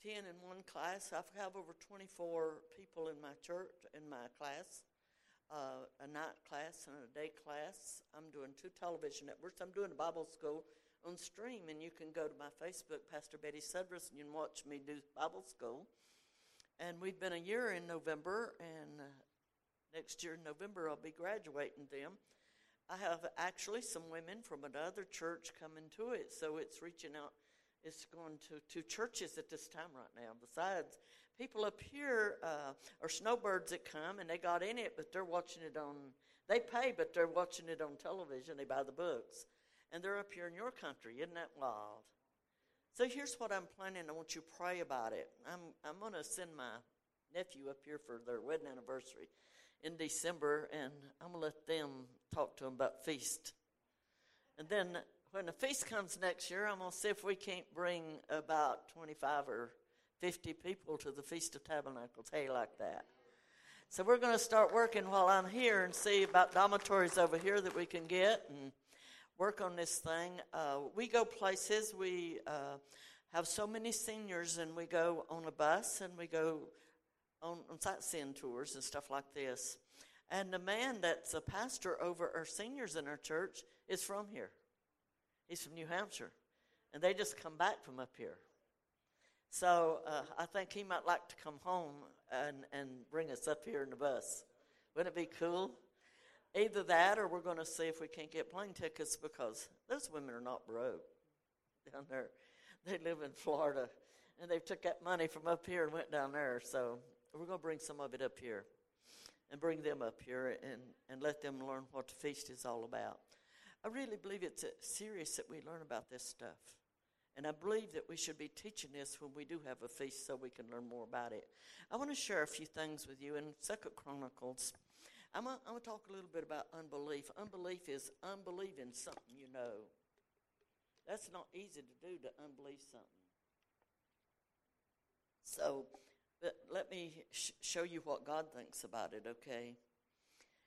10 in one class. I have over 24 people in my church, in my class, uh, a night class and a day class. I'm doing two television networks. I'm doing a Bible school on stream, and you can go to my Facebook, Pastor Betty Sudreth, and you can watch me do Bible school. And we've been a year in November, and uh, next year in November I'll be graduating them. I have actually some women from another church coming to it, so it's reaching out. It's going to two churches at this time right now. Besides, people up here uh, are snowbirds that come and they got in it, but they're watching it on. They pay, but they're watching it on television. They buy the books, and they're up here in your country. Isn't that wild? So here's what I'm planning. I want you to pray about it. I'm I'm going to send my nephew up here for their wedding anniversary in December, and I'm going to let them talk to them about feast. And then when the feast comes next year, I'm going to see if we can't bring about 25 or 50 people to the Feast of Tabernacles. Hey, like that. So we're going to start working while I'm here and see about dormitories over here that we can get and work on this thing. Uh, we go places. We uh, have so many seniors, and we go on a bus and we go on, on sightseeing tours and stuff like this. And the man that's a pastor over our seniors in our church is from here. He's from New Hampshire. And they just come back from up here. So uh, I think he might like to come home and, and bring us up here in the bus. Wouldn't it be cool? Either that or we're going to see if we can't get plane tickets because those women are not broke down there. They live in Florida and they took that money from up here and went down there. So we're going to bring some of it up here and bring them up here and, and let them learn what the feast is all about. I really believe it's serious that we learn about this stuff. And I believe that we should be teaching this when we do have a feast so we can learn more about it. I want to share a few things with you in Second Chronicles. I'm going to talk a little bit about unbelief. Unbelief is unbelieving something you know. That's not easy to do to unbelieve something. So but let me sh- show you what God thinks about it, okay?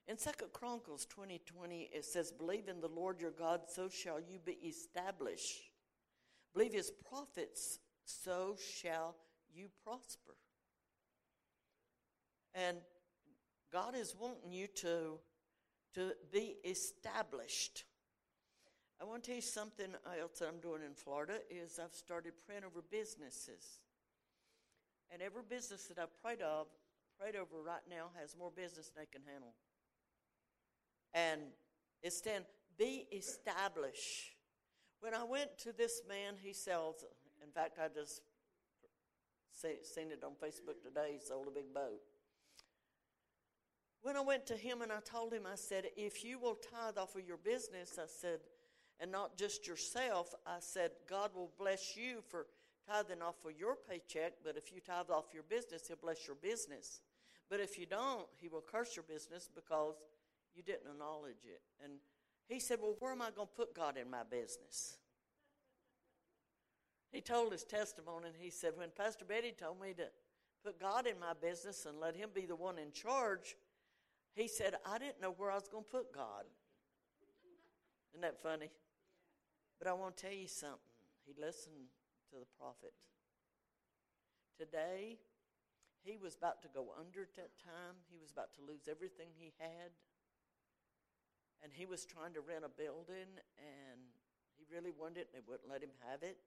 In Second Chronicles 20, 20, it says, Believe in the Lord your God, so shall you be established. Believe his prophets, so shall you prosper. And God is wanting you to, to be established. I want to tell you something else that I'm doing in Florida is I've started praying over businesses. And every business that I've prayed of, prayed over right now has more business than they can handle. And it's then be established. When I went to this man, he sells. In fact, I just seen it on Facebook today. He sold a big boat. When I went to him and I told him, I said, if you will tithe off of your business, I said, and not just yourself. I said, God will bless you for tithing off of your paycheck, but if you tithe off your business, He'll bless your business. But if you don't, He will curse your business because you didn't acknowledge it. And he said, Well, where am I going to put God in my business? He told his testimony, and he said, When Pastor Betty told me to put God in my business and let Him be the one in charge, he said, I didn't know where I was going to put God. Isn't that funny? But I want to tell you something. He listened to the prophet. Today, he was about to go under at that time. He was about to lose everything he had. And he was trying to rent a building, and he really wanted it, and they wouldn't let him have it.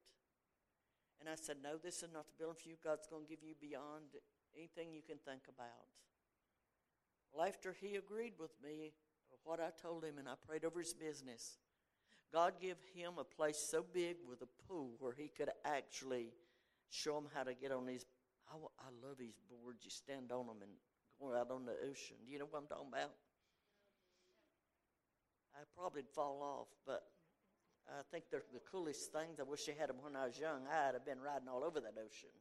And I said, No, this is not the building for you. God's going to give you beyond anything you can think about. Well, after he agreed with me, what I told him, and I prayed over his business, God give him a place so big with a pool where he could actually show him how to get on these. I, I love these boards. You stand on them and go out on the ocean. Do you know what I'm talking about? I probably'd fall off, but I think they're the coolest things. I wish I had them when I was young. I'd have been riding all over that ocean.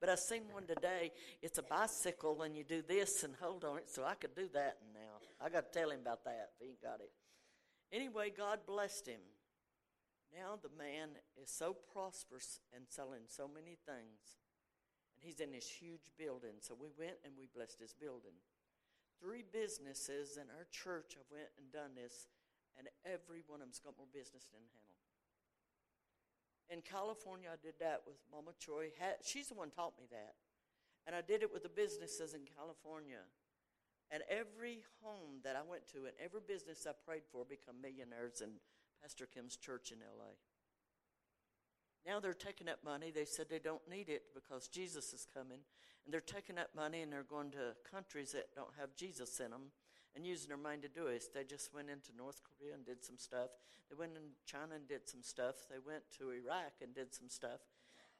But I seen one today. It's a bicycle, and you do this and hold on it. So I could do that and now. I got to tell him about that if he ain't got it. Anyway, God blessed him. Now the man is so prosperous and selling so many things, and he's in this huge building. So we went and we blessed his building three businesses in our church have went and done this, and every one of them's got more business than Hannah. In California, I did that with Mama Choi. She's the one taught me that. And I did it with the businesses in California. And every home that I went to and every business I prayed for become millionaires in Pastor Kim's church in LA. Now they're taking up money. They said they don't need it because Jesus is coming. And they're taking up money and they're going to countries that don't have Jesus in them and using their mind to do it. They just went into North Korea and did some stuff. They went in China and did some stuff. They went to Iraq and did some stuff.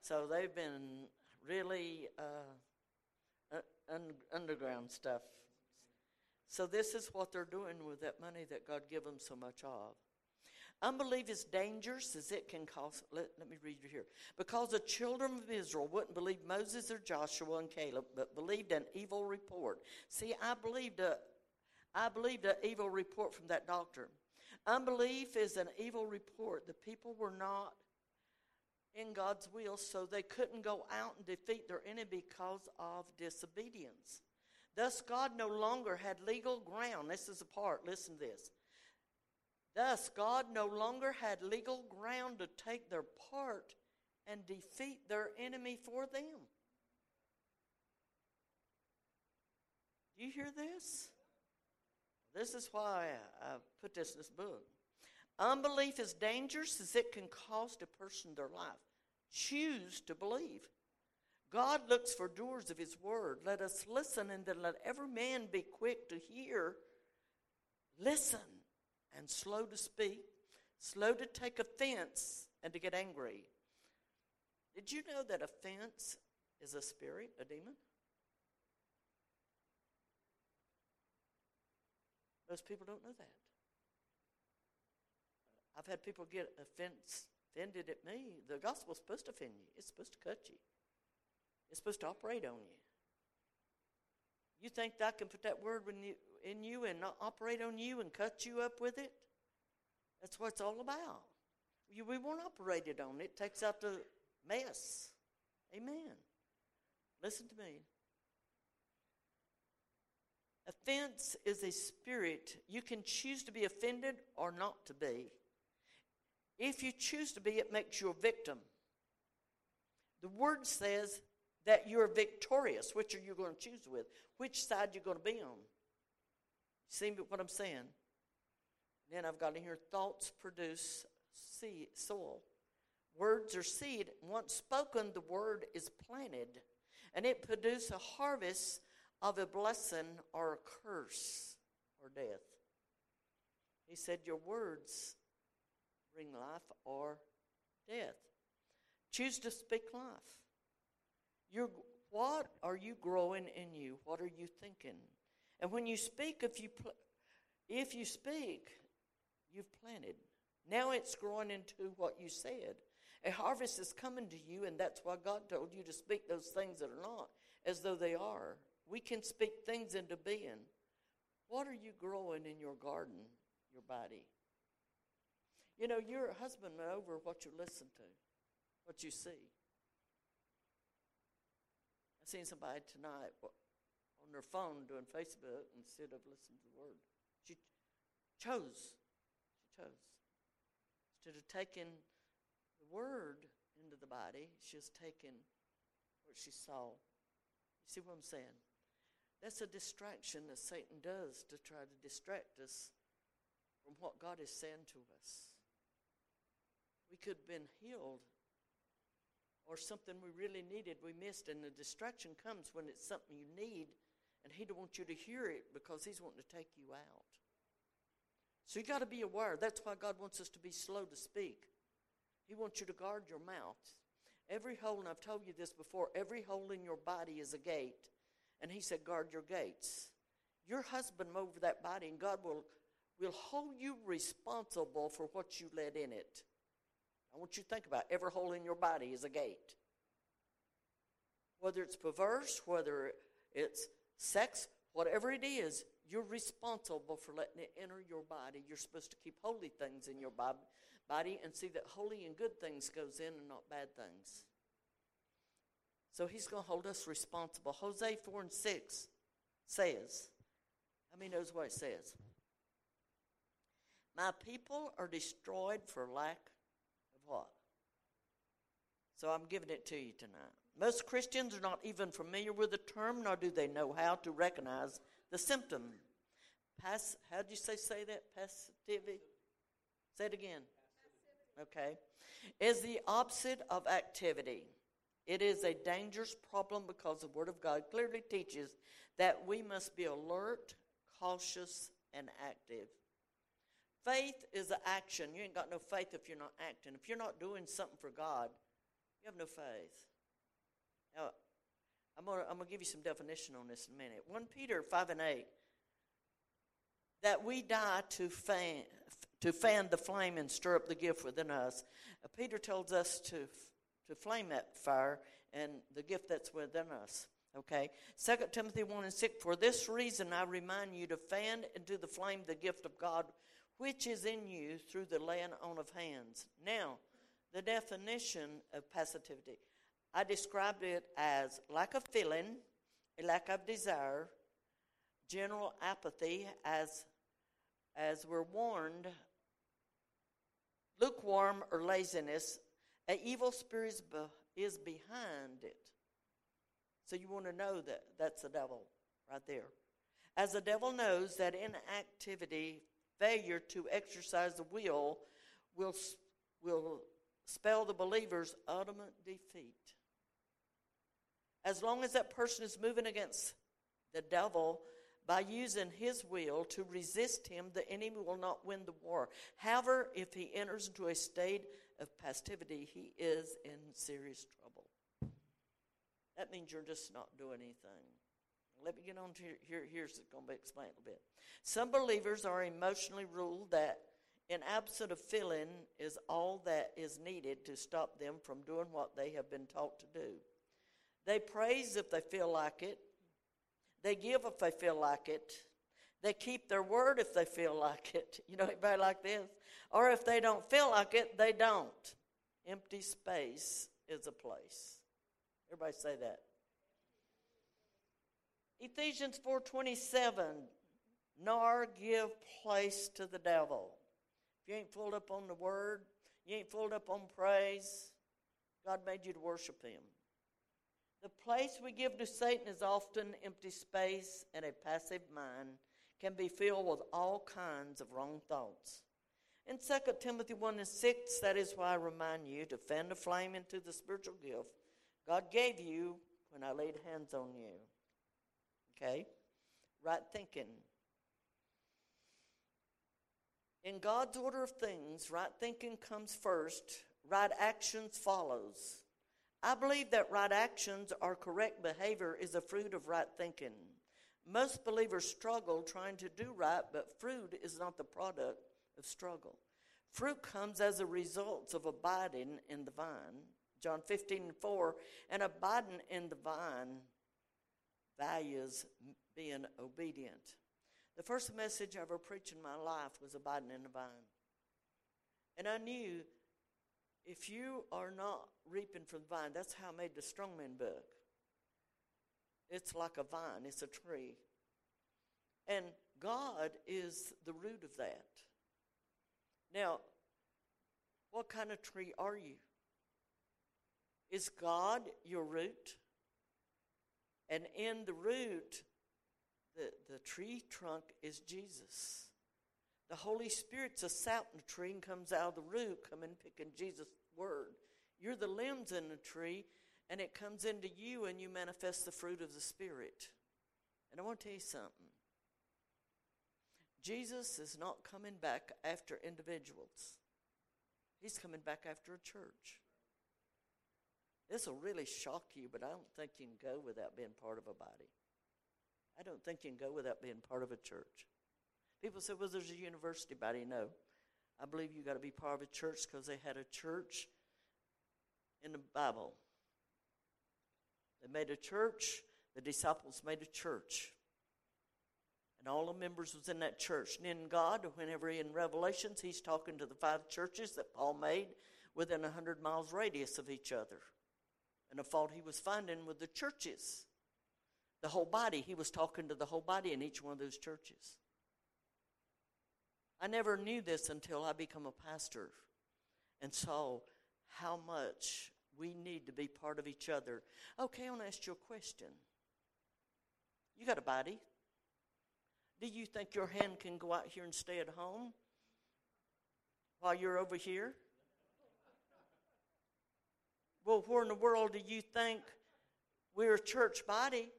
So they've been really uh, un- underground stuff. So this is what they're doing with that money that God gave them so much of. Unbelief is dangerous as it can cause. Let, let me read you here. Because the children of Israel wouldn't believe Moses or Joshua and Caleb, but believed an evil report. See, I believed a, I believed an evil report from that doctor. Unbelief is an evil report. The people were not in God's will, so they couldn't go out and defeat their enemy because of disobedience. Thus, God no longer had legal ground. This is a part, listen to this. Thus, God no longer had legal ground to take their part and defeat their enemy for them. Do you hear this? This is why I put this in this book. Unbelief is dangerous as it can cost a person their life. Choose to believe. God looks for doers of his word. Let us listen and then let every man be quick to hear. Listen and slow to speak, slow to take offense, and to get angry. Did you know that offense is a spirit, a demon? Most people don't know that. I've had people get offense, offended at me. The gospel's supposed to offend you. It's supposed to cut you. It's supposed to operate on you. You think I can put that word when you, in you and operate on you and cut you up with it? That's what it's all about. We, won't operate it on. It takes out the mess. Amen. Listen to me. Offense is a spirit. You can choose to be offended or not to be. If you choose to be, it makes you a victim. The word says that you're victorious. Which are you going to choose with? Which side you're going to be on? See what I'm saying? Then I've got in here thoughts produce seed, soil. Words are seed. Once spoken, the word is planted, and it produces a harvest of a blessing or a curse or death. He said, Your words bring life or death. Choose to speak life. You're, what are you growing in you? What are you thinking? And when you speak, if you, pl- if you speak, you've planted. Now it's growing into what you said. A harvest is coming to you, and that's why God told you to speak those things that are not as though they are. We can speak things into being. What are you growing in your garden, your body? You know, your husband over what you listen to, what you see. I seen somebody tonight on their phone doing Facebook instead of listening to the word. She chose. She chose. Instead of taking the word into the body, she she's taken what she saw. You see what I'm saying? That's a distraction that Satan does to try to distract us from what God is saying to us. We could have been healed or something we really needed we missed and the distraction comes when it's something you need and he don't want you to hear it because he's wanting to take you out. So you got to be aware. That's why god wants us to be slow to speak. He wants you to guard your mouth. Every hole and i've told you this before every hole in your body is a gate. And he said guard your gates. Your husband over that body and god will will hold you responsible for what you let in it. I want you to think about it. every hole in your body is a gate. Whether it's perverse, whether it's sex, whatever it is, you're responsible for letting it enter your body. You're supposed to keep holy things in your body and see that holy and good things goes in and not bad things. So he's going to hold us responsible. Hosea 4 and 6 says, how many knows what it says? My people are destroyed for lack of what? So I'm giving it to you tonight. Most Christians are not even familiar with the term, nor do they know how to recognize the symptom. Pass, how do you say say that? Passivity. Say it again. Okay, is the opposite of activity. It is a dangerous problem because the Word of God clearly teaches that we must be alert, cautious, and active. Faith is an action. You ain't got no faith if you're not acting. If you're not doing something for God, you have no faith. Now, I'm going to I'm gonna give you some definition on this in a minute. 1 Peter 5 and 8. That we die to fan, to fan the flame and stir up the gift within us. Uh, Peter tells us to, to flame that fire and the gift that's within us. Okay? 2 Timothy 1 and 6. For this reason I remind you to fan into the flame the gift of God which is in you through the laying on of hands. Now, the definition of passivity. I described it as lack of feeling, a lack of desire, general apathy, as, as we're warned, lukewarm or laziness. An evil spirit is behind it. So you want to know that that's the devil right there. As the devil knows that inactivity failure to exercise the will will, will spell the believer's ultimate defeat. As long as that person is moving against the devil by using his will to resist him, the enemy will not win the war. However, if he enters into a state of passivity, he is in serious trouble. That means you're just not doing anything. Let me get on to here. Here's going to be explained a little bit. Some believers are emotionally ruled that an absence of feeling is all that is needed to stop them from doing what they have been taught to do. They praise if they feel like it. They give if they feel like it. They keep their word if they feel like it. You know, anybody like this? Or if they don't feel like it, they don't. Empty space is a place. Everybody say that. Ephesians 4:27 nor give place to the devil. If you ain't filled up on the word, you ain't filled up on praise, God made you to worship him. The place we give to Satan is often empty space and a passive mind can be filled with all kinds of wrong thoughts. In 2 Timothy 1 and 6, that is why I remind you to fan the flame into the spiritual gift God gave you when I laid hands on you. Okay? Right thinking. In God's order of things, right thinking comes first, right actions follows. I believe that right actions or correct behavior is a fruit of right thinking. Most believers struggle trying to do right, but fruit is not the product of struggle. Fruit comes as a result of abiding in the vine. John 15 and 4, and abiding in the vine values being obedient. The first message I ever preached in my life was abiding in the vine. And I knew if you are not reaping from the vine, that's how I made the Strongman book. It's like a vine, it's a tree. And God is the root of that. Now, what kind of tree are you? Is God your root? And in the root, the, the tree trunk is Jesus. The Holy Spirit's a sap in the tree and comes out of the root, coming picking Jesus' word. You're the limbs in the tree, and it comes into you, and you manifest the fruit of the Spirit. And I want to tell you something. Jesus is not coming back after individuals. He's coming back after a church. This will really shock you, but I don't think you can go without being part of a body. I don't think you can go without being part of a church. People say, well, there's a university body. No. I believe you got to be part of a church because they had a church in the Bible. They made a church, the disciples made a church. And all the members was in that church. And in God, whenever in Revelations, he's talking to the five churches that Paul made within a hundred miles radius of each other. And the fault he was finding with the churches. The whole body. He was talking to the whole body in each one of those churches. I never knew this until I became a pastor and saw how much we need to be part of each other. Okay, I want to ask you a question. You got a body. Do you think your hand can go out here and stay at home while you're over here? Well, where in the world do you think we're a church body?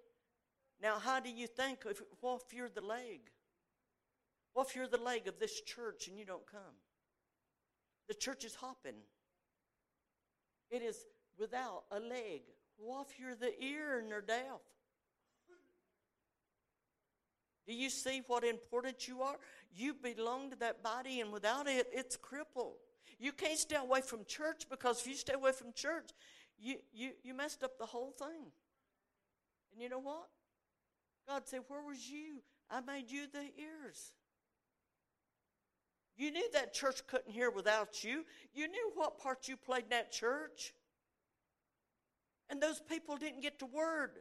Now, how do you think if, what if you're the leg? What if you're the leg of this church and you don't come? The church is hopping. It is without a leg. What if you're the ear and they're deaf? Do you see what important you are? You belong to that body, and without it, it's crippled. You can't stay away from church because if you stay away from church, you, you, you messed up the whole thing. And you know what? God said, Where was you? I made you the ears. You knew that church couldn't hear without you. You knew what part you played in that church. And those people didn't get the word.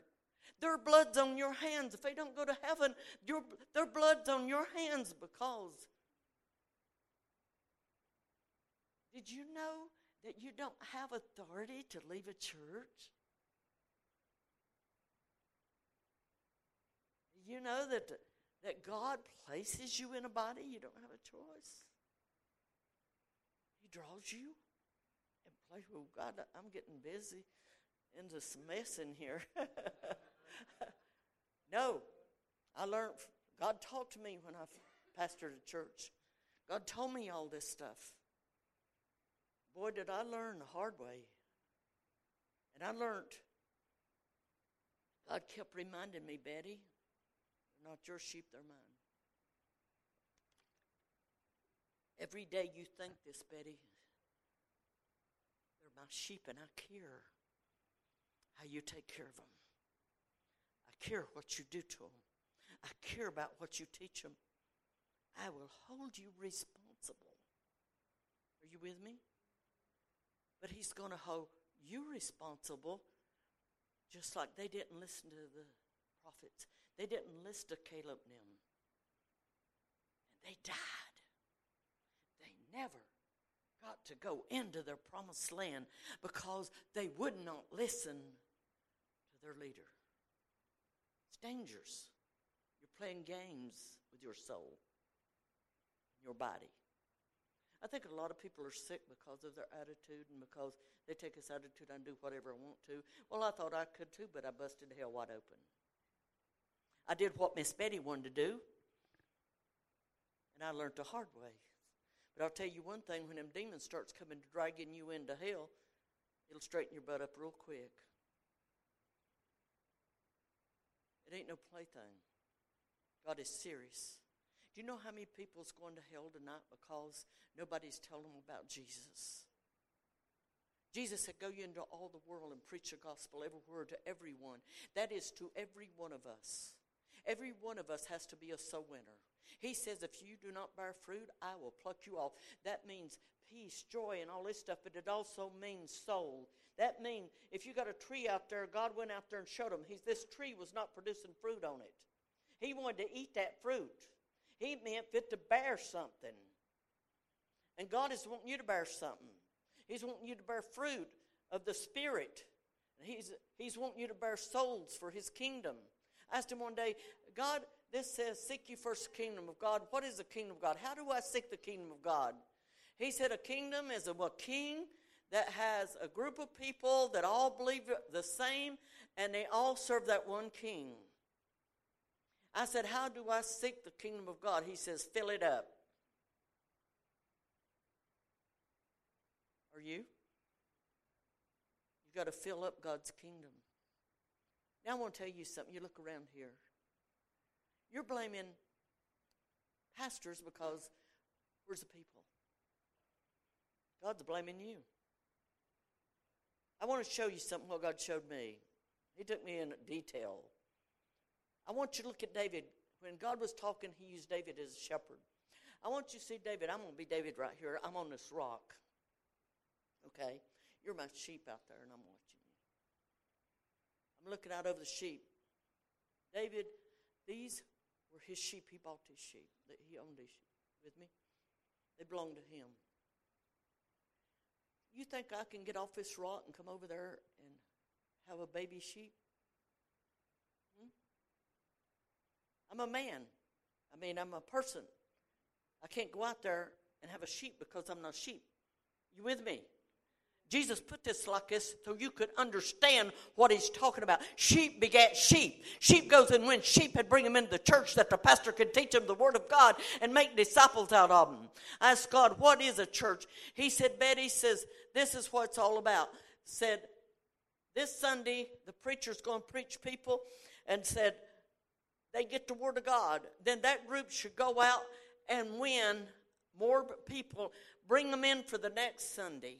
Their blood's on your hands. If they don't go to heaven, your, their blood's on your hands because. Did you know that you don't have authority to leave a church? You know that, that God places you in a body, you don't have a choice. Draws you and play. Oh God, I'm getting busy into some mess in here. no, I learned. God talked to me when I pastored a church. God told me all this stuff. Boy, did I learn the hard way. And I learned. God kept reminding me, Betty, they're not your sheep, they're mine. Every day you think this, Betty. They're my sheep, and I care how you take care of them. I care what you do to them. I care about what you teach them. I will hold you responsible. Are you with me? But he's going to hold you responsible just like they didn't listen to the prophets. They didn't listen to Caleb and them. And they died. Never got to go into their promised land because they would not listen to their leader. It's dangerous. You're playing games with your soul, your body. I think a lot of people are sick because of their attitude and because they take this attitude and do whatever I want to. Well, I thought I could too, but I busted hell wide open. I did what Miss Betty wanted to do, and I learned the hard way. But I'll tell you one thing when them demons starts coming to dragging you into hell, it'll straighten your butt up real quick. It ain't no plaything. God is serious. Do you know how many people's going to hell tonight because nobody's telling them about Jesus? Jesus said, Go ye into all the world and preach the gospel everywhere to everyone. That is to every one of us. Every one of us has to be a soul winner. He says, If you do not bear fruit, I will pluck you off. That means peace, joy, and all this stuff, but it also means soul. That means if you got a tree out there, God went out there and showed him he's, this tree was not producing fruit on it. He wanted to eat that fruit. He meant fit to bear something. And God is wanting you to bear something. He's wanting you to bear fruit of the Spirit. He's, he's wanting you to bear souls for His kingdom. I asked him one day, God, this says, seek you first the kingdom of God. What is the kingdom of God? How do I seek the kingdom of God? He said, a kingdom is a, a king that has a group of people that all believe the same and they all serve that one king. I said, How do I seek the kingdom of God? He says, Fill it up. Are you? You've got to fill up God's kingdom. Now, I want to tell you something. You look around here. You're blaming pastors because where's the people? God's blaming you. I want to show you something what God showed me. He took me in detail. I want you to look at David. When God was talking, he used David as a shepherd. I want you to see David. I'm going to be David right here. I'm on this rock. Okay? You're my sheep out there, and I'm watching you. I'm looking out over the sheep. David, these were his sheep. He bought his sheep. He owned these sheep. With me? They belonged to him. You think I can get off this rock and come over there and have a baby sheep? Hmm? I'm a man. I mean, I'm a person. I can't go out there and have a sheep because I'm not a sheep. You with me? Jesus put this like this so you could understand what he's talking about. Sheep begat sheep. Sheep goes and wins sheep and bring them into the church that the pastor can teach them the word of God and make disciples out of them. I asked God, what is a church? He said, Betty says, this is what it's all about. Said, this Sunday, the preacher's going to preach people and said, they get the Word of God, then that group should go out and win more people, bring them in for the next Sunday.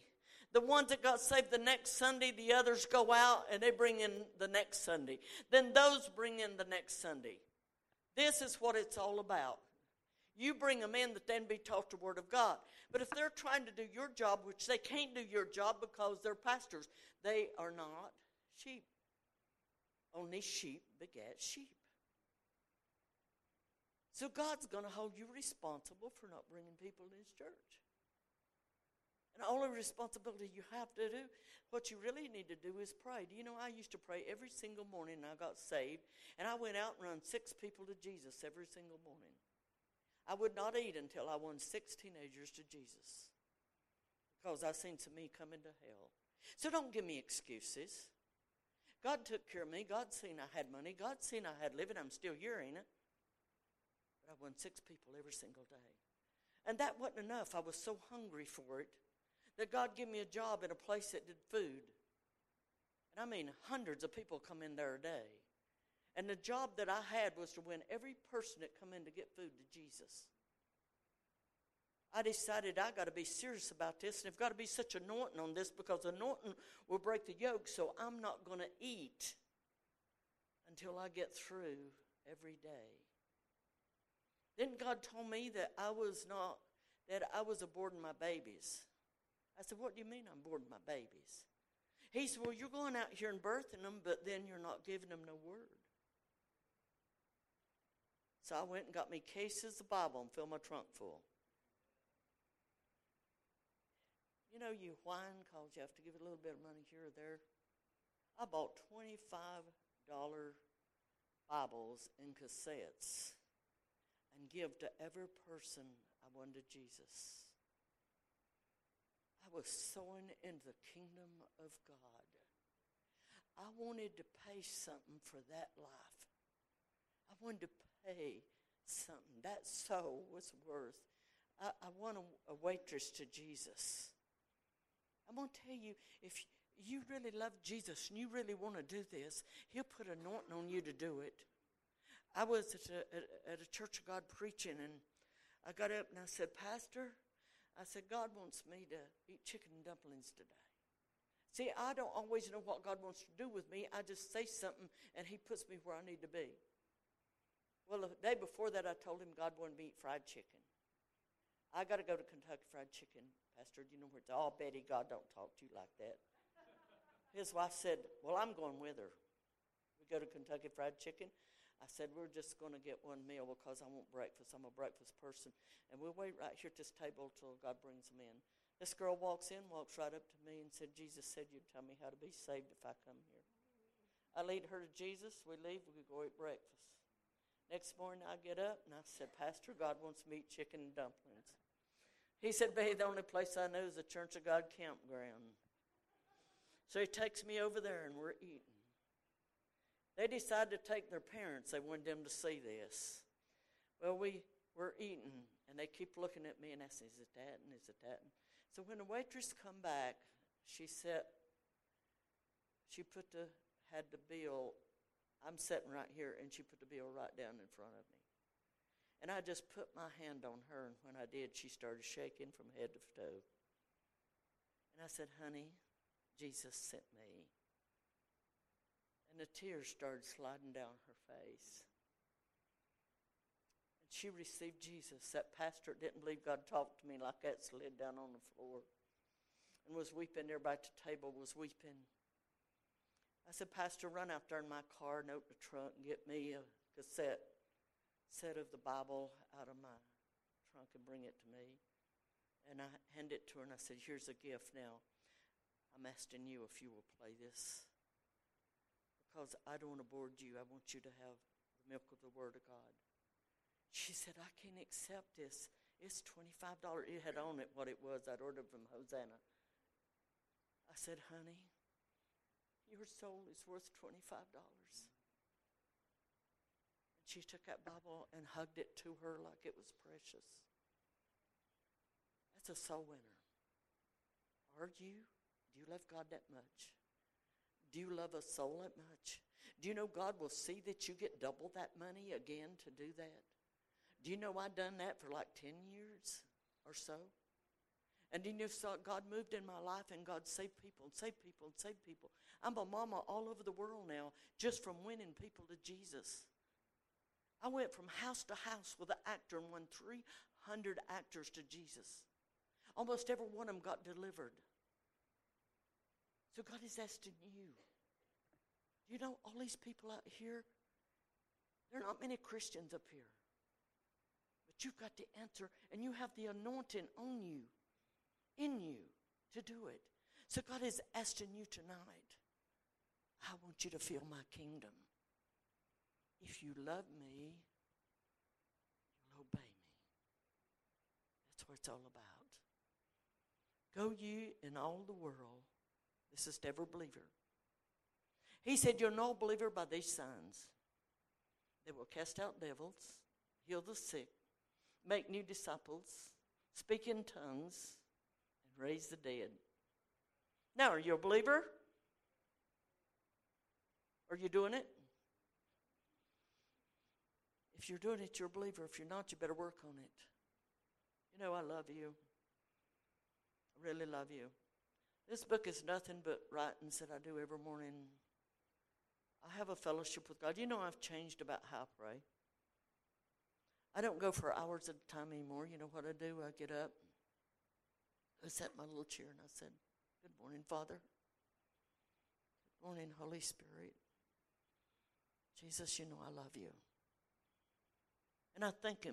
The ones that got saved the next Sunday, the others go out and they bring in the next Sunday. Then those bring in the next Sunday. This is what it's all about. You bring them in that then be taught the Word of God. But if they're trying to do your job, which they can't do your job because they're pastors, they are not sheep. Only sheep beget sheep. So God's going to hold you responsible for not bringing people in His church. And the only responsibility you have to do, what you really need to do is pray. Do you know, I used to pray every single morning I got saved, and I went out and run six people to Jesus every single morning. I would not eat until I won six teenagers to Jesus because I seen some me coming to hell. So don't give me excuses. God took care of me. God seen I had money. God seen I had living. I'm still here, ain't it? But I won six people every single day. And that wasn't enough. I was so hungry for it that God give me a job in a place that did food. And I mean, hundreds of people come in there a day. And the job that I had was to win every person that come in to get food to Jesus. I decided I got to be serious about this, and there's got to be such anointing on this because anointing will break the yoke. So I'm not going to eat until I get through every day. Then God told me that I was not, that I was aborting my babies. I said, What do you mean I'm aborting my babies? He said, Well, you're going out here and birthing them, but then you're not giving them no word. So I went and got me cases of Bible and filled my trunk full. You know, you whine because you have to give a little bit of money here or there. I bought $25 Bibles and cassettes and give to every person I wanted Jesus. I was sowing in the kingdom of God. I wanted to pay something for that life. I wanted to pay something. That soul was worth. I, I want a, a waitress to Jesus. I'm going to tell you, if you really love Jesus and you really want to do this, He'll put anointing on you to do it. I was at a, at, at a Church of God preaching, and I got up and I said, Pastor, I said, God wants me to eat chicken dumplings today. See, I don't always know what God wants to do with me. I just say something, and He puts me where I need to be. Well, the day before that, I told him God wanted me to eat fried chicken. I got to go to Kentucky Fried Chicken, Pastor. Do you know where it's? Oh, Betty, God don't talk to you like that. His wife said, Well, I'm going with her. We go to Kentucky Fried Chicken. I said, We're just going to get one meal because I want breakfast. I'm a breakfast person. And we'll wait right here at this table till God brings them in. This girl walks in, walks right up to me, and said, Jesus said you'd tell me how to be saved if I come here. I lead her to Jesus. We leave. We go eat breakfast. Next morning, I get up and I said, Pastor, God wants me to eat chicken and dumplings. He said, Babe, the only place I know is the Church of God campground. So he takes me over there and we're eating. They decided to take their parents. They wanted them to see this. Well, we were eating, and they keep looking at me and asking, Is it that? And is it that? So when the waitress come back, she said, she put the, had the bill I'm sitting right here, and she put the bill right down in front of me. And I just put my hand on her, and when I did, she started shaking from head to toe. And I said, Honey, Jesus sent me. And the tears started sliding down her face. And she received Jesus. That pastor didn't believe God talked to me like that slid down on the floor and was weeping. Everybody at the table was weeping. I said, Pastor, run out there in my car and open the trunk and get me a cassette set of the Bible out of my trunk and bring it to me. And I handed it to her and I said, Here's a gift now. I'm asking you if you will play this. Because I don't want to board you. I want you to have the milk of the Word of God. She said, I can't accept this. It's $25. It had on it what it was. I'd ordered from Hosanna. I said, honey, your soul is worth $25. And she took that Bible and hugged it to her like it was precious. That's a soul winner. Are you? Do you love God that much? Do you love a soul that much? Do you know God will see that you get double that money again to do that? Do you know I've done that for like 10 years or so? And you saw God moved in my life and God saved people and saved people and saved people. I'm a mama all over the world now just from winning people to Jesus. I went from house to house with an actor and won 300 actors to Jesus. Almost every one of them got delivered. So God is asking you. You know, all these people out here, there are not many Christians up here. But you've got the answer and you have the anointing on you in you to do it. So God is asking you tonight, I want you to feel my kingdom. If you love me, you'll obey me. That's what it's all about. Go you in all the world. This is to every believer. He said, You'll know believer by these signs. They will cast out devils, heal the sick, make new disciples, speak in tongues, and raise the dead. Now, are you a believer? Are you doing it? If you're doing it, you're a believer. If you're not, you better work on it. You know, I love you. I really love you. This book is nothing but writings that I do every morning. I have a fellowship with God. You know, I've changed about how I pray. I don't go for hours at a time anymore. You know what I do? I get up, I in my little chair and I said, Good morning, Father. Good morning, Holy Spirit. Jesus, you know I love you. And I thank Him